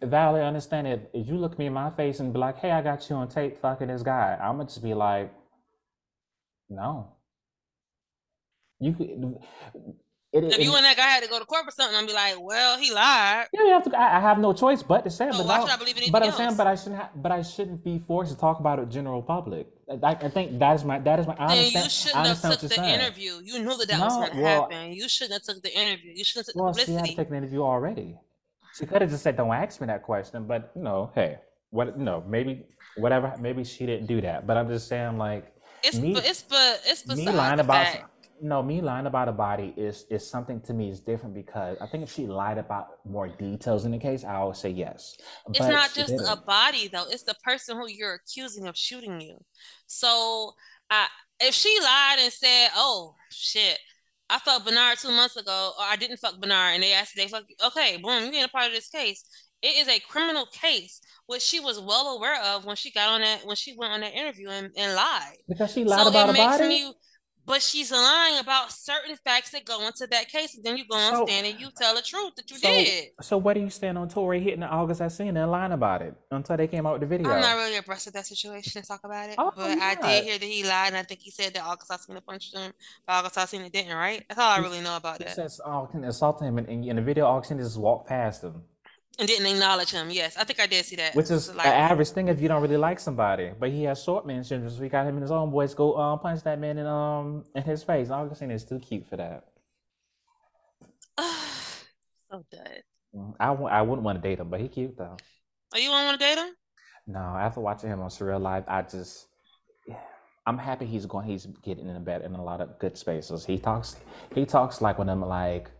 valid. Understand it. If you look me in my face and be like, "Hey, I got you on tape fucking this guy," I'm gonna just be like, "No." You could it, if it, you and that guy had to go to court for something, I'd be like, "Well, he lied." Yeah, you have to. I, I have no choice but to say. So but why should I believe anything But I'm else? saying, but I shouldn't. Have, but I shouldn't be forced to talk about it general public. I, I think that is my. That is my. I understand, you shouldn't have took the saying. interview. You knew that that no, was going to well, happen. You shouldn't have took the interview. You shouldn't have took well, the publicity. Well, she had to take an interview already. She could have just said, "Don't ask me that question." But you know, hey, what? No, maybe whatever. Maybe she didn't do that. But I'm just saying, like, it's me, but it's but it's me lying about. Fact no, me lying about a body is is something to me is different because I think if she lied about more details in the case, I would say yes. It's but not just a body though; it's the person who you're accusing of shooting you. So, I if she lied and said, "Oh shit," I fucked Bernard two months ago, or I didn't fuck Bernard, and they asked, "They fuck," okay, boom, you ain't a part of this case. It is a criminal case, which she was well aware of when she got on that when she went on that interview and, and lied. Because she lied so about it makes body? me but she's lying about certain facts that go into that case. And then you go on so, stand and you tell the truth that you so, did. So where do you stand on Tory hitting the August Alsina and lying about it until they came out with the video? I'm not really abreast of that situation to talk about it. Oh, but I did hear that he lied, and I think he said that August Alsina punched him, but August Alsina didn't, right? That's all I really know about he that. says August assaulted him, and in the video, August just walked past him and didn't acknowledge him. Yes, I think I did see that. Which is like, an average thing if you don't really like somebody. But he has short man syndrome, so we got him and his own boys go um, punch that man in um in his face. Augustine is too cute for that. [sighs] so dead. Mm, I w- I wouldn't want to date him, but he cute though. Oh, you want to date him? No, after watching him on Surreal Life, I just I'm happy he's going. He's getting in a bed in a lot of good spaces. He talks. He talks like when I'm like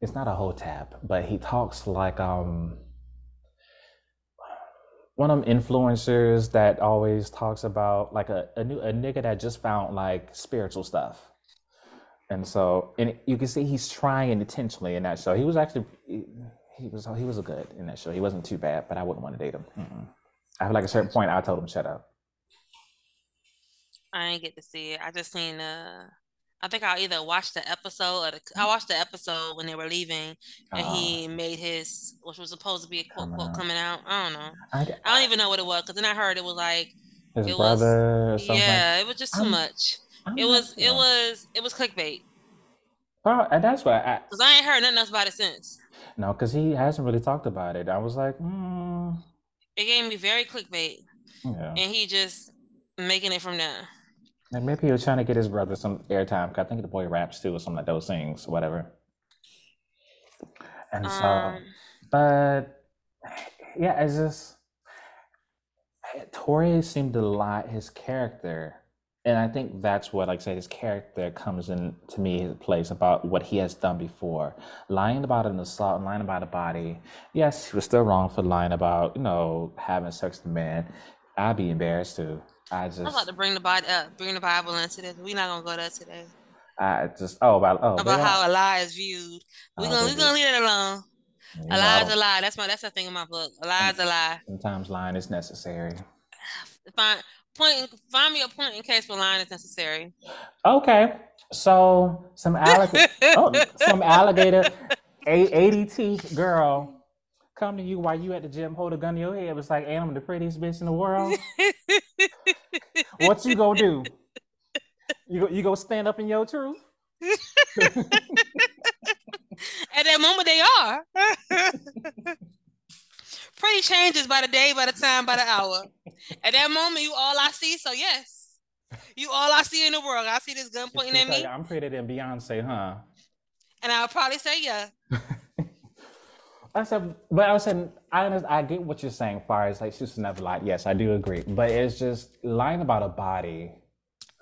it's not a hotep, but he talks like um one of them influencers that always talks about like a, a new a nigga that just found like spiritual stuff. And so and you can see he's trying intentionally in that show. He was actually he, he was he was a good in that show. He wasn't too bad, but I wouldn't want to date him. Mm-mm. I feel like a certain point I told him shut up. I didn't get to see it. I just seen uh I think I either watched the episode or the, I watched the episode when they were leaving and uh, he made his, which was supposed to be a quote quote coming out. I don't know. I, I don't even know what it was because then I heard it was like his it brother. Was, yeah, it was just too I'm, much. I'm it was sure. it was it was clickbait. Oh, and that's why I. Because I ain't heard nothing else about it since. No, because he hasn't really talked about it. I was like, mm. it gave me very clickbait. Yeah. And he just making it from there. And maybe he was trying to get his brother some airtime. I think the boy raps too, or something like those things, whatever. And so, um, but yeah, it's just Tory seemed to lie his character, and I think that's what, like I said, his character comes in to me his place about what he has done before, lying about an assault, and lying about a body. Yes, he was still wrong for lying about you know having sex with a man. I'd be embarrassed too. I just. I'm about to bring the Bible, uh, bring the Bible into this. We're not gonna go there today. I just oh about oh about how a lie is viewed. We're oh, gonna we're gonna leave it alone. You a lie is a lie. That's my that's the thing in my book. A lie is a lie. Sometimes lying is necessary. [sighs] Find point find me a point in case where lying is necessary. Okay. So some alligator oh, some alligator a 80 teeth girl come to you while you at the gym, hold a gun to your head. It's like, and I'm the prettiest bitch in the world. [laughs] what you gonna do? You go, you go stand up in your truth? [laughs] At that moment, they are. [laughs] Pretty changes by the day, by the time, by the hour. At that moment, you all I see. So yes, you all I see in the world. I see this gun pointing at me. I'm prettier than Beyonce, huh? And I'll probably say yeah. [laughs] I said, but I was saying, I understand, I get what you're saying. Far as like she's never lied. Yes, I do agree. But it's just lying about a body.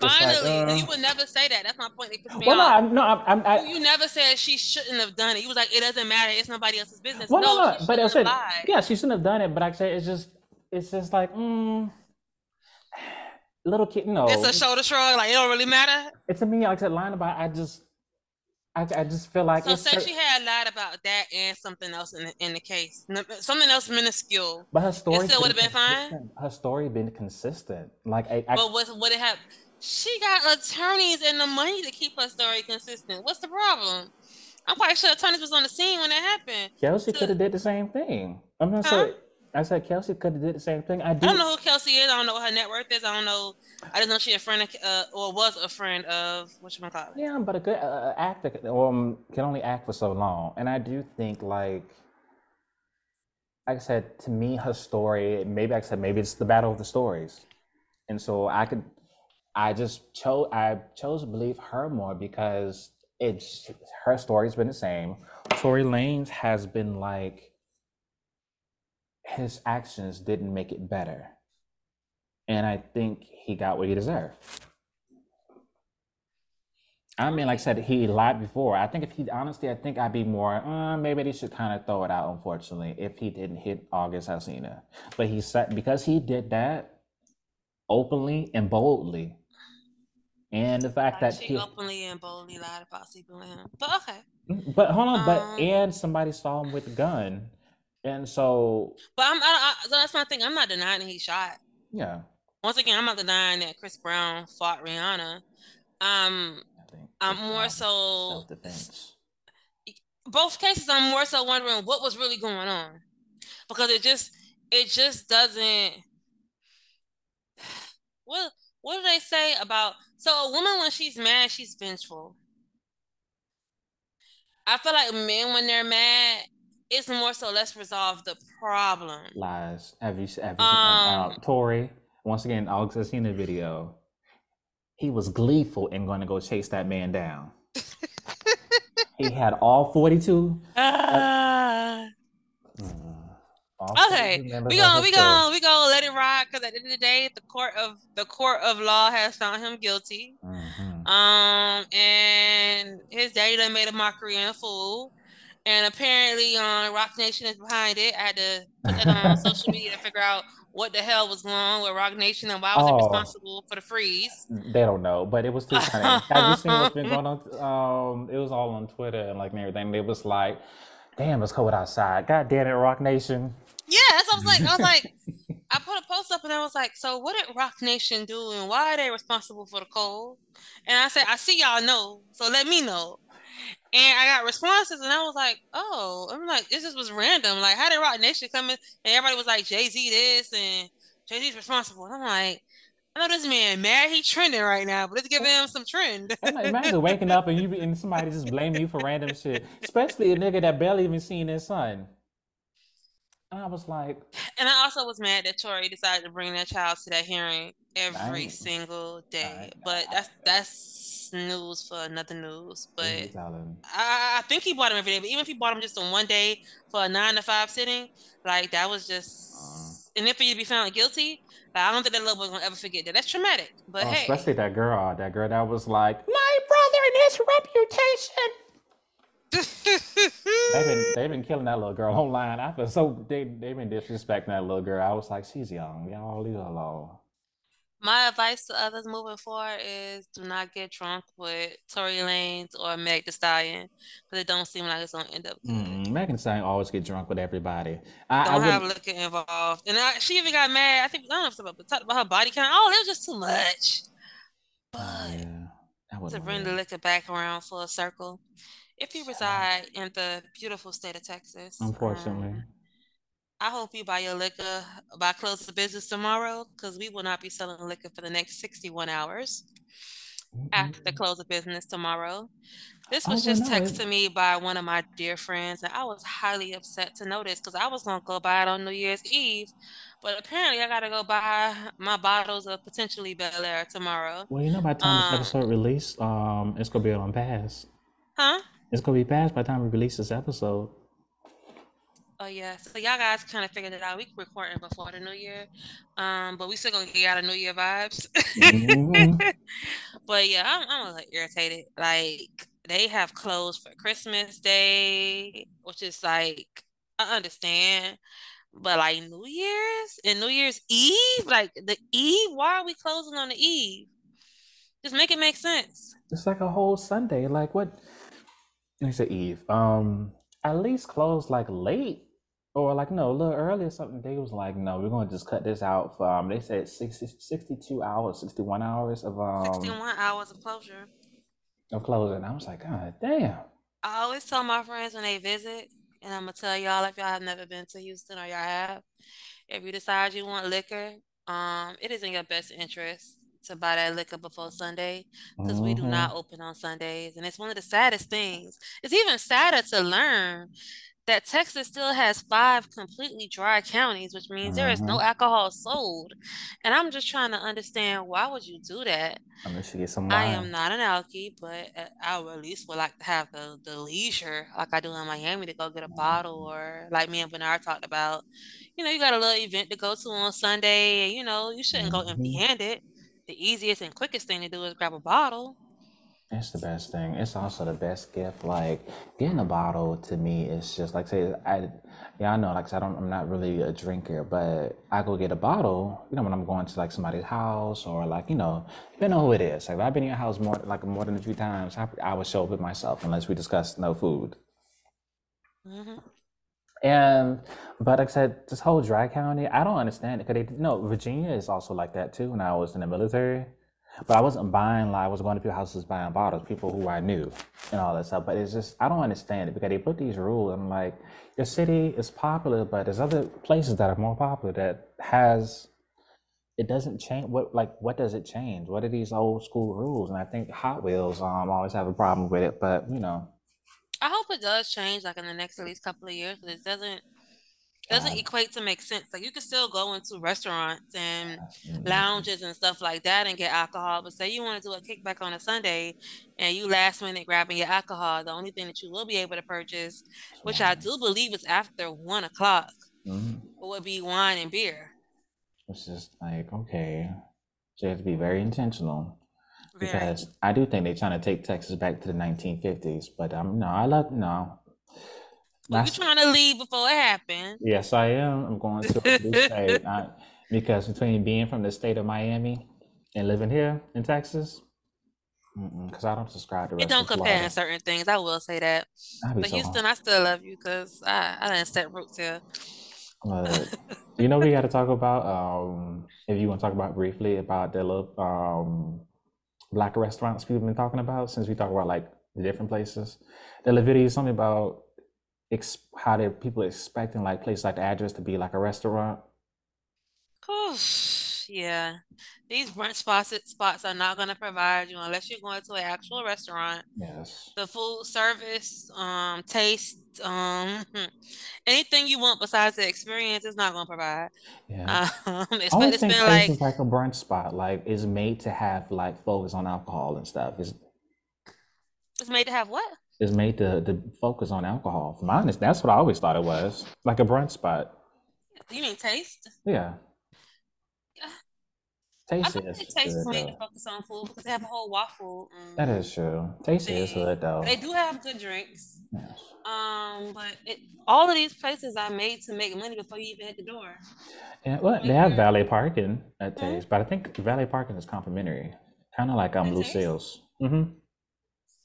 Finally, like, uh, you would never say that. That's my point. well, no, I'm, no, I'm, I, you never said she shouldn't have done it. You was like, it doesn't matter. It's nobody else's business. Well, no, no, no. but I said, yeah, she shouldn't have done it. But I said, it's just, it's just like, mm, [sighs] little kid. No, it's a shoulder shrug. Like it don't really matter. It's a me like I said, lying about. I just, I, I just feel like. So say she had lied about that and something else in the, in the case, something else minuscule. But her story still would have been fine. Her story been consistent. Like, I, I but what would it have? She got attorneys and the money to keep her story consistent. What's the problem? I'm quite sure attorneys was on the scene when it happened. Kelsey could have did the same thing. I'm not huh? saying. I said Kelsey could have did the same thing. I, do. I don't know who Kelsey is. I don't know what her net worth is. I don't know. I didn't know she a friend of, uh, or was a friend of what you call it. Yeah, but a good uh, actor um, can only act for so long, and I do think like, like I said, to me, her story. Maybe like I said maybe it's the battle of the stories, and so I could. I just chose. I chose to believe her more because it's her story's been the same. Tory Lanez has been like his actions didn't make it better. And I think he got what he deserved. I mean, like I said, he lied before. I think if he honestly, I think I'd be more. Uh, maybe they should kind of throw it out. Unfortunately, if he didn't hit August Alsina, but he said because he did that openly and boldly, and the fact that she he openly and boldly lied about sleeping with him. But okay. But hold on, um, but and somebody saw him with a gun, and so. But I'm. I, I, that's my thing. I'm not denying he shot. Yeah. Once again, I'm not denying that Chris Brown fought Rihanna. Um, I'm more so. defense. Both cases, I'm more so wondering what was really going on, because it just, it just doesn't. Well, what do they say about so a woman when she's mad, she's vengeful. I feel like men when they're mad, it's more so let's resolve the problem. Lies. Have you have um, uh, Tory? Once again, Alex has seen the video. He was gleeful and going to go chase that man down. he [laughs] had all 42. Uh, uh, Okay, we gonna we gonna we gonna let it rock because at the end of the day, the court of the court of law has found him guilty. Mm-hmm. Um, and his daddy done made a mockery and a fool, and apparently, um, Roc Nation is behind it. I had to put that on [laughs] social media to figure out what the hell was going on with Roc Nation and why was oh, it responsible for the freeze. They don't know, but it was too funny. Have you seen what's been [laughs] going on? Um, it was all on Twitter and like and everything. It was like, damn, it's cold outside. God damn it, Roc Nation. Yeah, that's what I was like. I was like, I put a post up and I was like, so what did Roc Nation do and why are they responsible for the cold? And I said, I see y'all know, so let me know. And I got responses and I was like, oh, I'm like, this just was random. Like, how did Roc Nation come in? And everybody was like, Jay Z this and Jay Z's responsible. And I'm like, I know this man mad. He trending right now, but let's give him some trend. [laughs] Like, imagine waking up and you and somebody just blaming you for random shit, especially a nigga that barely even seen his son. And I was like, and I also was mad that Tory decided to bring that child to that hearing every single day. but that's that's news for another news. But I, I, think he bought him every day. But even if he bought him just on one day for a nine to five sitting, like that was just. Uh, and if he be found guilty, I don't think that little boy's gonna ever forget that. That's traumatic. But oh, hey, especially that girl, that girl that was like, my brother and his reputation [laughs] they've been they've been killing that little girl online. I feel so they they've been disrespecting that little girl. I was like, she's young. Y'all leave her alone. My advice to others moving forward is do not get drunk with Tory Lanez or Meg Thee Stallion because it don't seem like it's gonna end up. Mm, Meg Thee Stallion always get drunk with everybody. I don't I have liquor involved, and I, she even got mad. I think I don't know if about, talked about her body count. Oh, it was just too much. But yeah. to bring the liquor back around full circle, if you reside in the beautiful state of Texas, unfortunately, um, I hope you buy your liquor by close of business tomorrow because we will not be selling liquor for the next 61 hours mm-hmm. after the close of business tomorrow. This was just texted to me by one of my dear friends, and I was highly upset to notice because I was gonna go buy it on New Year's Eve, but apparently I gotta go buy my bottles of potentially Belaire tomorrow. Well, you know, by the time um, this episode released, um, it's gonna be on pass. Huh? It's gonna be past by the time we release this episode. Oh yeah, so y'all guys kind of figured it out. We recording before the new year, um, but we still gonna get out of New Year vibes. mm-hmm. [laughs] But yeah, I'm, I'm a little irritated. Like they have closed for Christmas Day, which is like I understand, But like New Year's and New Year's Eve, like the Eve, why are we closing on the Eve? Just make it make sense. It's like a whole Sunday. Like what? They say Eve. Um, at least close like late or like no, a little early or something. They was like, no, we're gonna just cut this out. For, um, they said 60, 62 hours, sixty one hours of um. Sixty one hours of closure. Of closing. I was like, God damn. I always tell my friends when they visit, and I'm gonna tell y'all if y'all have never been to Houston or y'all have, if you decide you want liquor, um, it is in your best interest to buy that liquor before Sunday because mm-hmm. we do mm-hmm. not open on Sundays. And it's one of the saddest things. It's even sadder to learn that Texas still has five completely dry counties, which means there is no mm-hmm. alcohol sold. And I'm just trying to understand why would you do that? Unless you get some wine. I am not an alkie, but uh, I at least would like to have the, the leisure, like I do in Miami, to go get a bottle, or like me and Bernard talked about. You know, you got a little event to go to on Sunday, and you know, you shouldn't go empty handed. The easiest and quickest thing to do is grab a bottle. It's the best thing. It's also the best gift. Like getting a bottle to me is just like say I yeah I know like I don't I'm not really a drinker, but I go get a bottle. You know when I'm going to like somebody's house or like you know depending on who it is. Like if I've been in your house more like more than a few times, I, I would show up with myself unless we discuss no food. Mm-hmm. And but like I said, this whole dry county, I don't understand it because they no Virginia is also like that too. When I was in the military, but I wasn't buying like I was going to people's houses buying bottles, people who I knew and all that stuff. But it's just I don't understand it because they put these rules. I'm like, your city is popular, but there's other places that are more popular that has it doesn't change what like what does it change? What are these old school rules? And I think Hot Wheels um always have a problem with it, but you know. I hope it does change like in the next at least couple of years, but it doesn't doesn't um, equate to make sense. Like you can still go into restaurants and lounges and stuff like that and get alcohol. But say you want to do a kickback on a Sunday and you last minute grabbing your alcohol, the only thing that you will be able to purchase, which I do believe is after one o'clock, mm-hmm. would be wine and beer. It's just like, okay. So you have to be very intentional. Very. Because I do think they're trying to take Texas back to the 1950s, but um, no, I love no. Well, you're trying to leave before it happens. Yes, I am. I'm going to [laughs] state I, because between being from the state of Miami and living here in Texas, because I don't subscribe to. It don't compare in certain things. I will say that. But so Houston, hard. I still love you because I I didn't set roots here. Uh, [laughs] you know, we got to talk about. Um, if you want to talk about briefly about the little um, black restaurants people have been talking about since we talk about like the different places. The video something about ex- how the people expecting like places like the address to be like a restaurant. yeah, these brunch spots spots are not going to provide you unless you're going to an actual restaurant. Yes. The food service, um, taste, um, anything you want besides the experience is not going to provide. Yeah. Um, [laughs] it's, I it's been like like a brunch spot, like is made to have like focus on alcohol and stuff. Is it's made to have what? Is made to, to focus on alcohol. For my honest, that's what I always thought it was, like a brunch spot. You mean taste? Yeah. Taste I is taste is made to focus on food because they have a whole waffle. Um, that is true. Taste is good though. They do have good drinks. Yes. Um, but it, all of these places are made to make money before you even hit the door. Yeah, well, they have valet parking at mm-hmm. Taste, but I think valet parking is complimentary, kind of like um Lucille's. Mm-hmm.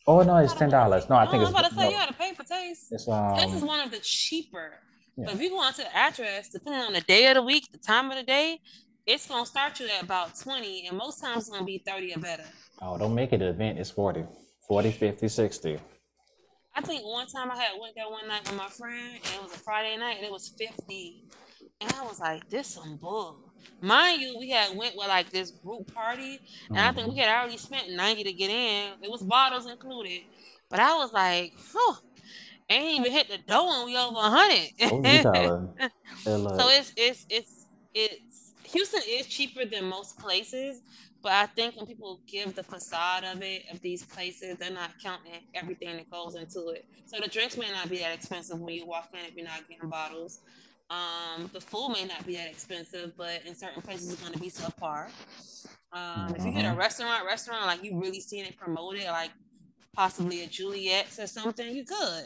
Oh no, it's ten dollars. No, I think no, it's. I'm about to say no, you got to pay for taste. It's, um, taste is one of the cheaper. Yeah. But if you go onto the address, depending on the day of the week, the time of the day, it's gonna start you at about twenty, and most times it's gonna be thirty or better. Oh, don't make it an event. It's 40, 40, 50, 60. I think one time I had went there one night with my friend, and it was a Friday night, and it was fifty, and I was like, "This some bull." Mind you, we had went with like this group party, and mm-hmm. I think we had already spent 90 to get in. It was bottles included. But I was like, oh, ain't even hit the door and we over 100. [laughs] so it's it's it's it's Houston is cheaper than most places, but I think when people give the facade of it of these places, they're not counting everything that goes into it. So the drinks may not be that expensive when you walk in if you're not getting bottles. Um, the food may not be that expensive, but in certain places it's going to be subpar. Um, mm-hmm. If you get a mm-hmm. restaurant, restaurant like you really seen it promoted, like possibly a Juliet's or something, you could.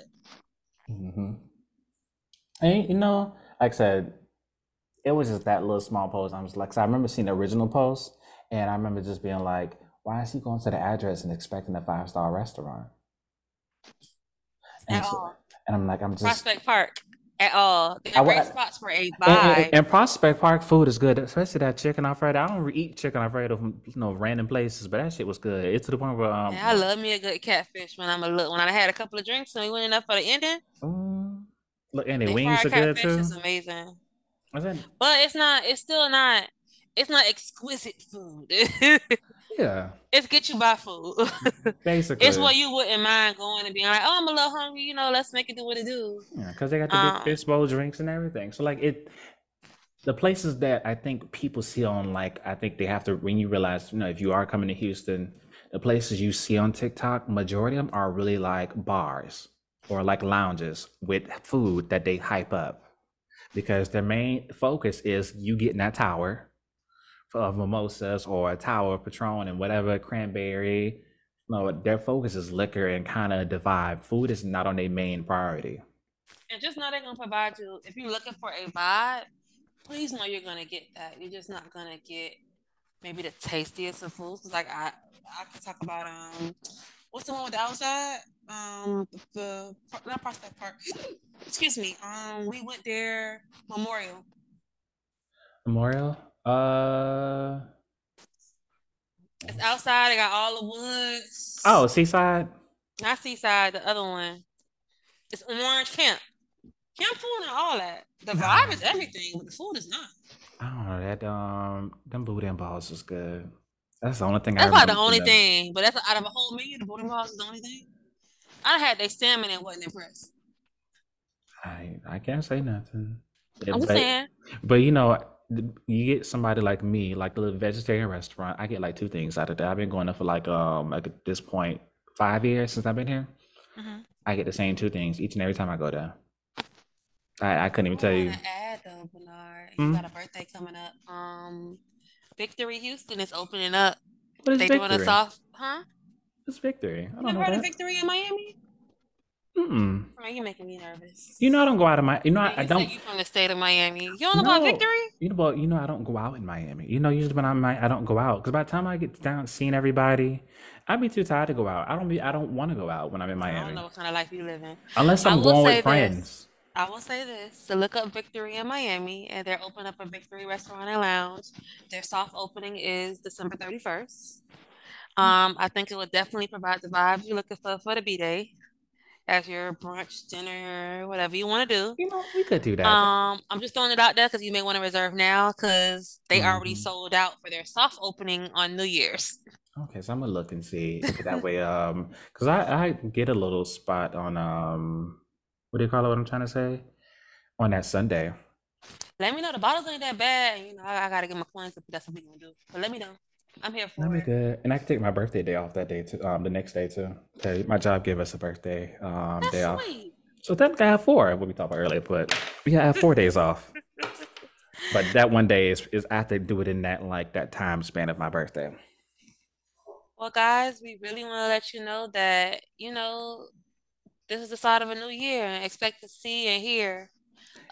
Mm-hmm. And you know, like I said, it was just that little small post. I'm was like, I remember seeing the original post, and I remember just being like, why is he going to the address and expecting a five star restaurant? At And so, all. and I'm like, I'm just Prospect Park. At all. Wa- great spots for a and, and, and Prospect Park food is good, especially that chicken Alfredo. I don't eat chicken Alfredo from you know random places, but that shit was good. It's to the point where um, Yeah, I love me a good catfish when I'm a little. When I had a couple of drinks and we went enough for the ending, mm, look, and the wings are good too. is amazing. But it's not. It's still not. It's not exquisite food. [laughs] Yeah, it's get you by food. [laughs] basically. it's what you wouldn't mind going and being like, oh, I'm a little hungry. You know, let's make it do what it do. Yeah, because they got the big Um, fish bowl drinks and everything. So like it, the places that I think people see on like I think they have to when you realize you know if you are coming to Houston, the places you see on TikTok, majority of them are really like bars or like lounges with food that they hype up because their main focus is you getting that tower of mimosas or a tower of Patron and whatever cranberry. No, their focus is liquor and kind of the vibe. Food is not on their main priority. And just know they're gonna provide you. If you're looking for a vibe, please know you're gonna get that. You're just not gonna get maybe the tastiest of foods. 'Cause, like I, I could talk about um, what's the one with the outside? Um, the, the not Prospect Park. Excuse me. Um, we went there Memorial. Memorial. Uh It's outside. I got all the woods. oh, Seaside. not Seaside. The other one. It's Orange Camp. Camp food and all that. The vibe is everything, but the food is not. I don't know that. Um, them and balls is good. That's the only thing I That's about the only thing. But that's out of a whole menu. The booty balls is the only thing. I had their salmon and wasn't impressed. I I can't say nothing. I'm but, saying. but you know, you get somebody like me, like the little vegetarian restaurant. I get like two things out of that. I've been going there for like um like at this point five years since I've been here. Mhm. I get the same two things each and every time I go there. I I couldn't even tell you. add though, Bernard. You got a birthday coming up. Um, Victory Houston is opening up. What is They doing a victory? soft, huh? What's victory? I You don't never know heard of. Victory in Miami? Mm-mm. You're making me nervous. You know I don't go out of my. You know I, you I said don't. you from the state of Miami. You don't know about Victory? You know, but you know, I don't go out in Miami. You know, usually when I'm, I don't go out because by the time I get down seeing everybody, I'd be too tired to go out. I don't be, I don't want to go out when I'm in Miami. I don't know what kind of life you live in. unless I I'm will going with friends. I will say this: to look up Victory in Miami, and they're opening up a Victory restaurant and lounge. Their soft opening is December thirty first. Um, I think it would definitely provide the vibes you're looking for for the B day, as your brunch, dinner, whatever you want to do. You know, we could do that. Um, I'm just throwing it out there because you may want to reserve now because they already Mhm. sold out for their soft opening on New Year's. okay, so I'm gonna look and see that way. [laughs] Um, because I I get a little spot on um, what do you call it? What I'm trying to say on that Sunday. Let me know the bottles ain't that bad. You know, I, I gotta get my coins up. That's what we gonna do. But let me know. I'm here for That'd be it. good, and I can take my birthday day off that day too. Um, the next day too. My job gave us a birthday um day That's off. sweet. So technically I have four, what we talked about earlier, but yeah, I have four days off. [laughs] But that one day is, is I have to do it in that like that time span of my birthday. Well, guys, we really want to let you know that, you know, this is the start of a new year and expect to see and hear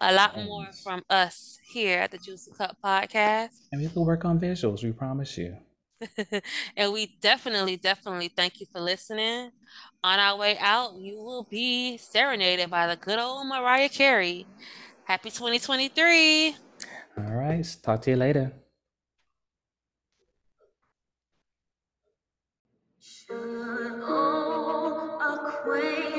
a lot more from us here at the Juicy Cup Podcast. And we will work on visuals, we promise you. [laughs] and we definitely, definitely thank you for listening. On our way out, you will be serenaded by the good old Mariah Carey. Happy 2023. All right, talk to you later. Should old acquaintance